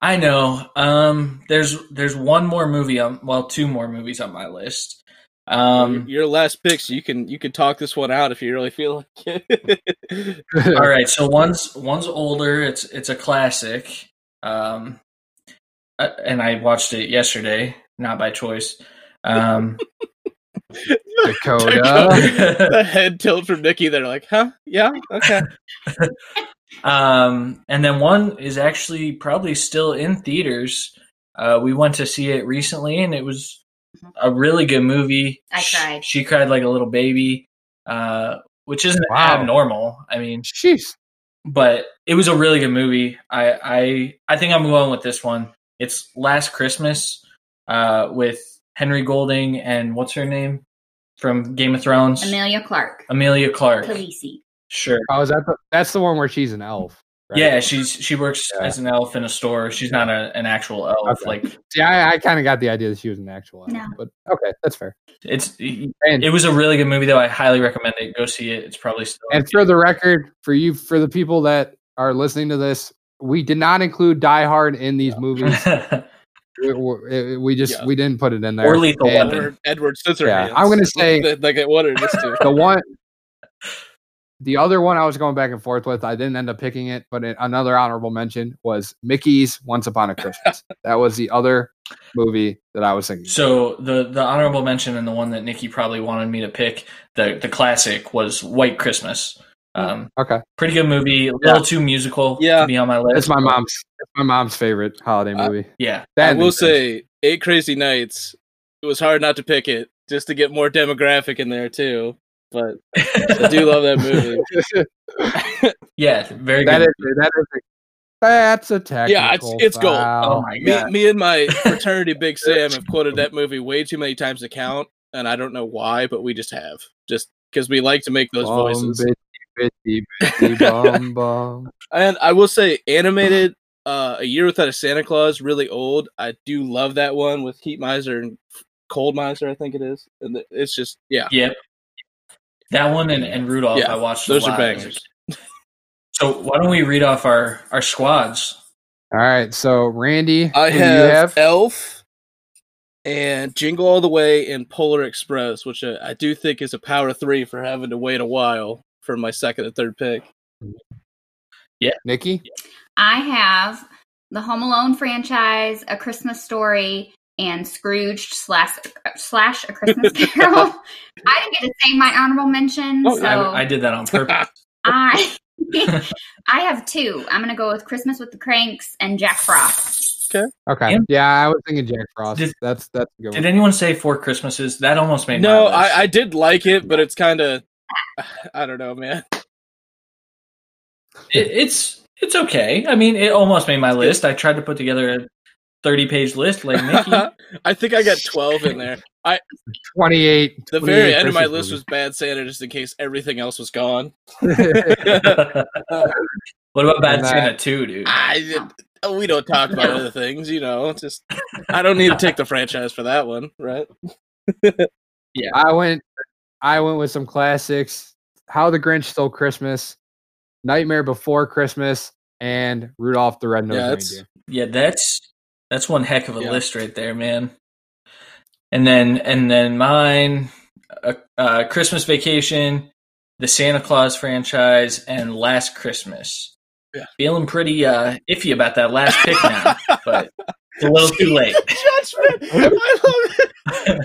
[SPEAKER 3] I know. Um, there's there's one more movie on well, two more movies on my list. Um,
[SPEAKER 2] your last picks, you can you can talk this one out if you really feel like it.
[SPEAKER 3] all right. [laughs] So one's one's older. It's it's a classic. Um, uh, and I watched it yesterday, not by choice. Um, [laughs] [laughs]
[SPEAKER 1] Dakota.
[SPEAKER 2] the [laughs] head tilt from Nikki. They're like, huh? Yeah, okay. [laughs]
[SPEAKER 3] um, and then one is actually probably still in theaters. Uh, we went to see it recently, and it was a really good movie.
[SPEAKER 4] I
[SPEAKER 3] She-
[SPEAKER 4] cried.
[SPEAKER 3] She, cried like a little baby, uh, which isn't
[SPEAKER 1] Wow.
[SPEAKER 3] abnormal. I mean,
[SPEAKER 1] Jeez.
[SPEAKER 3] but it was a really good movie. I I I think I'm going with this one. It's Last Christmas uh, with Henry Golding and what's her name from Game of Thrones,
[SPEAKER 4] Emilia Clarke.
[SPEAKER 3] Emilia Clarke.
[SPEAKER 4] Khaleesi.
[SPEAKER 3] Sure.
[SPEAKER 1] Oh, is that the, that's the one where she's an elf? right?
[SPEAKER 3] Yeah, she's she works
[SPEAKER 1] Yeah.
[SPEAKER 3] as an elf in a store. She's not a, an actual elf.
[SPEAKER 1] Okay.
[SPEAKER 3] Like
[SPEAKER 1] See, I, I kind of got the idea that she was an actual elf,
[SPEAKER 4] No.
[SPEAKER 1] but okay, that's fair.
[SPEAKER 3] it's it was a really good movie though. I highly recommend it. Go see it. It's probably still
[SPEAKER 1] and for the record, for you, for the people that are listening to this, we did not include Die Hard in these movies. [laughs] We, we- we just
[SPEAKER 2] Yeah.
[SPEAKER 1] we didn't put it in there.
[SPEAKER 3] Or Lethal
[SPEAKER 1] And
[SPEAKER 3] Weapon.
[SPEAKER 2] Edward, Edward Scissorhands.
[SPEAKER 1] Yeah, I'm gonna say-
[SPEAKER 2] like I wanted this to.
[SPEAKER 1] the one [laughs] the other one I was going back and forth with, I didn't end up picking it, but it, another honorable mention was Mickey's Once Upon a Christmas. [laughs] that was the other movie that I was thinking.
[SPEAKER 3] So the the honorable mention and the one that Nikki probably wanted me to pick, the the classic was White Christmas. Um,
[SPEAKER 1] okay.
[SPEAKER 3] Pretty good movie. A little yeah. too musical
[SPEAKER 2] yeah.
[SPEAKER 3] to be on my list.
[SPEAKER 1] It's my mom's. It's my mom's favorite holiday movie.
[SPEAKER 3] Yeah,
[SPEAKER 1] that
[SPEAKER 2] I will say. Eight Crazy Nights. It was hard not to pick it just to get more demographic in there too. But I do love that movie. [laughs] [laughs]
[SPEAKER 3] yeah, very. Good.
[SPEAKER 1] That is. A, that's a technical.
[SPEAKER 2] Yeah, it's it's gold.
[SPEAKER 3] Oh my god!
[SPEAKER 2] Me, me and my [laughs] fraternity Big Sam have quoted that movie way too many times to count, and I don't know why, but we just have just because we like to make those
[SPEAKER 1] Long
[SPEAKER 2] voices.
[SPEAKER 1] Bitch 50, 50, bomb, bomb. [laughs]
[SPEAKER 2] And I will say, animated uh, A Year Without a Santa Claus, really old. I do love that one with Heat Miser and Cold Miser, I think it is. And it's just, yeah.
[SPEAKER 3] Yep. That one and, and Rudolph,
[SPEAKER 2] yeah,
[SPEAKER 3] I watched
[SPEAKER 2] Those are bangers.
[SPEAKER 3] So why don't we read off our, our squads?
[SPEAKER 1] All right. So, Randy,
[SPEAKER 2] I have,
[SPEAKER 1] have,
[SPEAKER 2] Elf and Jingle All the Way and Polar Express, which I, I do think is a power three for having to wait a while for my second and third pick. Yeah.
[SPEAKER 1] Nikki.
[SPEAKER 4] I have the Home Alone franchise, A Christmas Story, and Scrooge slash slash A Christmas [laughs] Carol. I didn't get to say my honorable mention,
[SPEAKER 2] Oh,
[SPEAKER 4] so
[SPEAKER 3] I, I did that on purpose. [laughs]
[SPEAKER 4] I [laughs] I have two. I'm gonna go with Christmas with the Cranks and Jack Frost.
[SPEAKER 1] Okay,
[SPEAKER 3] And-
[SPEAKER 1] yeah, I was thinking Jack Frost.
[SPEAKER 3] Did-
[SPEAKER 1] that's that's a good
[SPEAKER 3] Did
[SPEAKER 1] one.
[SPEAKER 3] anyone say Four Christmases? That almost made
[SPEAKER 2] no,
[SPEAKER 3] my list.
[SPEAKER 2] I, I did like it, but it's kind of, [laughs] I don't know, man.
[SPEAKER 3] It, it's it's okay. I mean, it almost made my list. I tried to put together a thirty page list like Nikki. [laughs]
[SPEAKER 2] I think I got 12 in there.
[SPEAKER 1] I Twenty-eight.
[SPEAKER 2] The
[SPEAKER 1] 28
[SPEAKER 2] very end of my
[SPEAKER 1] Christmas
[SPEAKER 2] list was Bad Santa just in case everything else was gone. [laughs]
[SPEAKER 3] what about Bad
[SPEAKER 1] uh,
[SPEAKER 3] Santa too, dude?
[SPEAKER 2] I, oh, we don't talk about other things, you know. Just I don't need to take the franchise for that one, right?
[SPEAKER 1] Yeah, I went. I went with some classics. How the Grinch Stole Christmas, Nightmare Before Christmas, and Rudolph the Red-Nosed
[SPEAKER 2] Yeah,
[SPEAKER 1] Reindeer.
[SPEAKER 3] Yeah, that's that's one heck of a
[SPEAKER 2] Yeah.
[SPEAKER 3] list right there, man. And then and then mine, uh, uh, Christmas Vacation, the Santa Claus franchise, and Last Christmas.
[SPEAKER 2] Yeah.
[SPEAKER 3] Feeling pretty uh, iffy about that last pick now, but it's a little too [laughs] late.
[SPEAKER 2] Judgment. [laughs] I love it.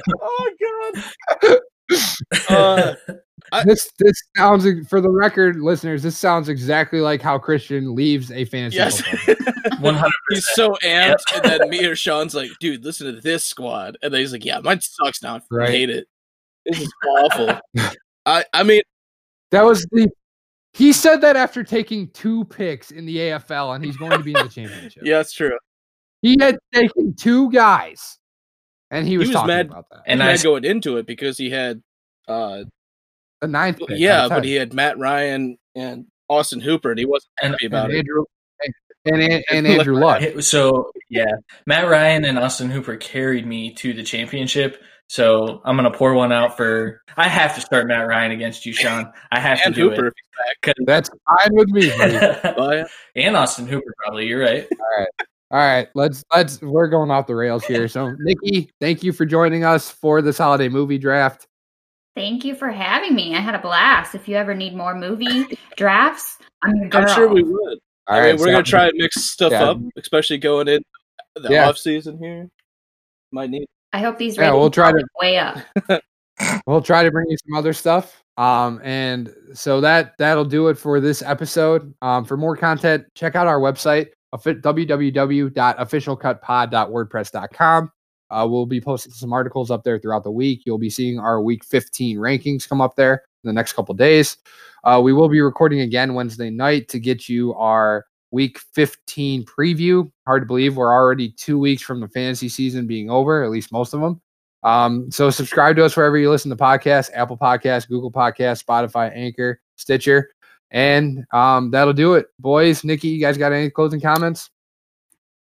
[SPEAKER 2] [laughs] Oh god. [laughs] Uh, I-
[SPEAKER 1] This this sounds for the record, listeners. This sounds exactly like how Christian leaves a fantasy
[SPEAKER 2] yes. [laughs]
[SPEAKER 3] One hundred
[SPEAKER 2] he's so amped, and then me or Sean's like, "Dude, listen to this squad," and then he's like, "Yeah, mine sucks now. I
[SPEAKER 1] Right.
[SPEAKER 2] hate it. This is awful." [laughs] I, I mean,
[SPEAKER 1] That was the. He said that after taking two picks in the AFL, and he's going to be in the championship.
[SPEAKER 2] yeah, it's true.
[SPEAKER 1] He had taken two guys, and he was,
[SPEAKER 2] was
[SPEAKER 1] talking
[SPEAKER 2] mad-
[SPEAKER 1] about that.
[SPEAKER 3] And
[SPEAKER 2] And
[SPEAKER 3] I
[SPEAKER 2] I going into it because he had, uh,
[SPEAKER 1] The ninth pick.
[SPEAKER 2] yeah, but he had Matt Ryan and Austin Hooper, and he wasn't
[SPEAKER 3] And-
[SPEAKER 2] happy
[SPEAKER 1] and
[SPEAKER 2] about it.
[SPEAKER 1] Andrew and, and, and [laughs] Andrew Luck.
[SPEAKER 3] So yeah, Matt Ryan and Austin Hooper carried me to the championship. So I'm gonna pour one out for. I have to start Matt Ryan against you, Sean. I have
[SPEAKER 2] And
[SPEAKER 3] to do
[SPEAKER 2] Hooper,
[SPEAKER 3] it.
[SPEAKER 2] if he's back.
[SPEAKER 1] That's fine with me. buddy. [laughs]
[SPEAKER 3] And Austin Hooper, probably. You're right.
[SPEAKER 1] All right, let's let's we're going off the rails here. So, [laughs] Nikki, thank you for joining us for this holiday movie draft.
[SPEAKER 4] Thank you for having me. I had a blast. If you ever need more movie drafts, I'm your girl.
[SPEAKER 2] I'm sure we would.
[SPEAKER 1] All
[SPEAKER 2] I
[SPEAKER 1] right,
[SPEAKER 2] mean, we're gonna try and mix stuff
[SPEAKER 1] Yeah.
[SPEAKER 2] up, especially going in the
[SPEAKER 1] Yeah.
[SPEAKER 2] off season here. Might need.
[SPEAKER 4] I hope these
[SPEAKER 1] Yeah, we'll try to- [laughs]
[SPEAKER 4] way up. [laughs]
[SPEAKER 1] We'll try to bring you some other stuff. Um, and so that that'll do it for this episode. Um, for more content, check out our website offi- www.officialcutpod.wordpress.com. Uh, we'll be posting some articles up there throughout the week. You'll be seeing our week 15 rankings come up there in the next couple days. Uh, we will be recording again Wednesday night to get you our week 15 preview. Hard to believe we're already two weeks from the fantasy season being over, at least most of them. Um, so subscribe to us wherever you listen to podcasts, Apple Podcasts, Google Podcasts, Spotify, Anchor, Stitcher. And um, that'll do it. Boys, Nikki, you guys got any closing comments?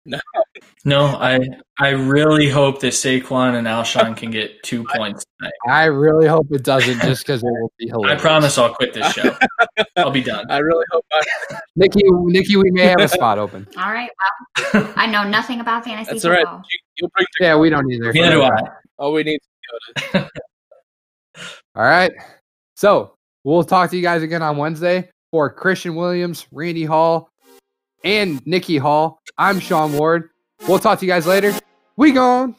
[SPEAKER 3] No, [laughs] no. I I really hope that Saquon and Alshon can get two [laughs] points tonight.
[SPEAKER 1] I really hope it doesn't just because it will be hilarious.
[SPEAKER 3] I promise I'll quit this show. [laughs] I'll be done.
[SPEAKER 2] I really hope. I,
[SPEAKER 1] Nikki, Nikki, we may have a spot open.
[SPEAKER 4] All right. Well, I know nothing about fantasy
[SPEAKER 2] that's all right.
[SPEAKER 4] football.
[SPEAKER 2] You, you'll bring. The,
[SPEAKER 1] Yeah, we don't either.
[SPEAKER 3] Neither do I.
[SPEAKER 2] all we need.
[SPEAKER 1] All right. So we'll talk to you guys again on Wednesday for Christian Williams, Randy Hall, and Nikki Hall. I'm Sean Ward. We'll talk to you guys later. We gone.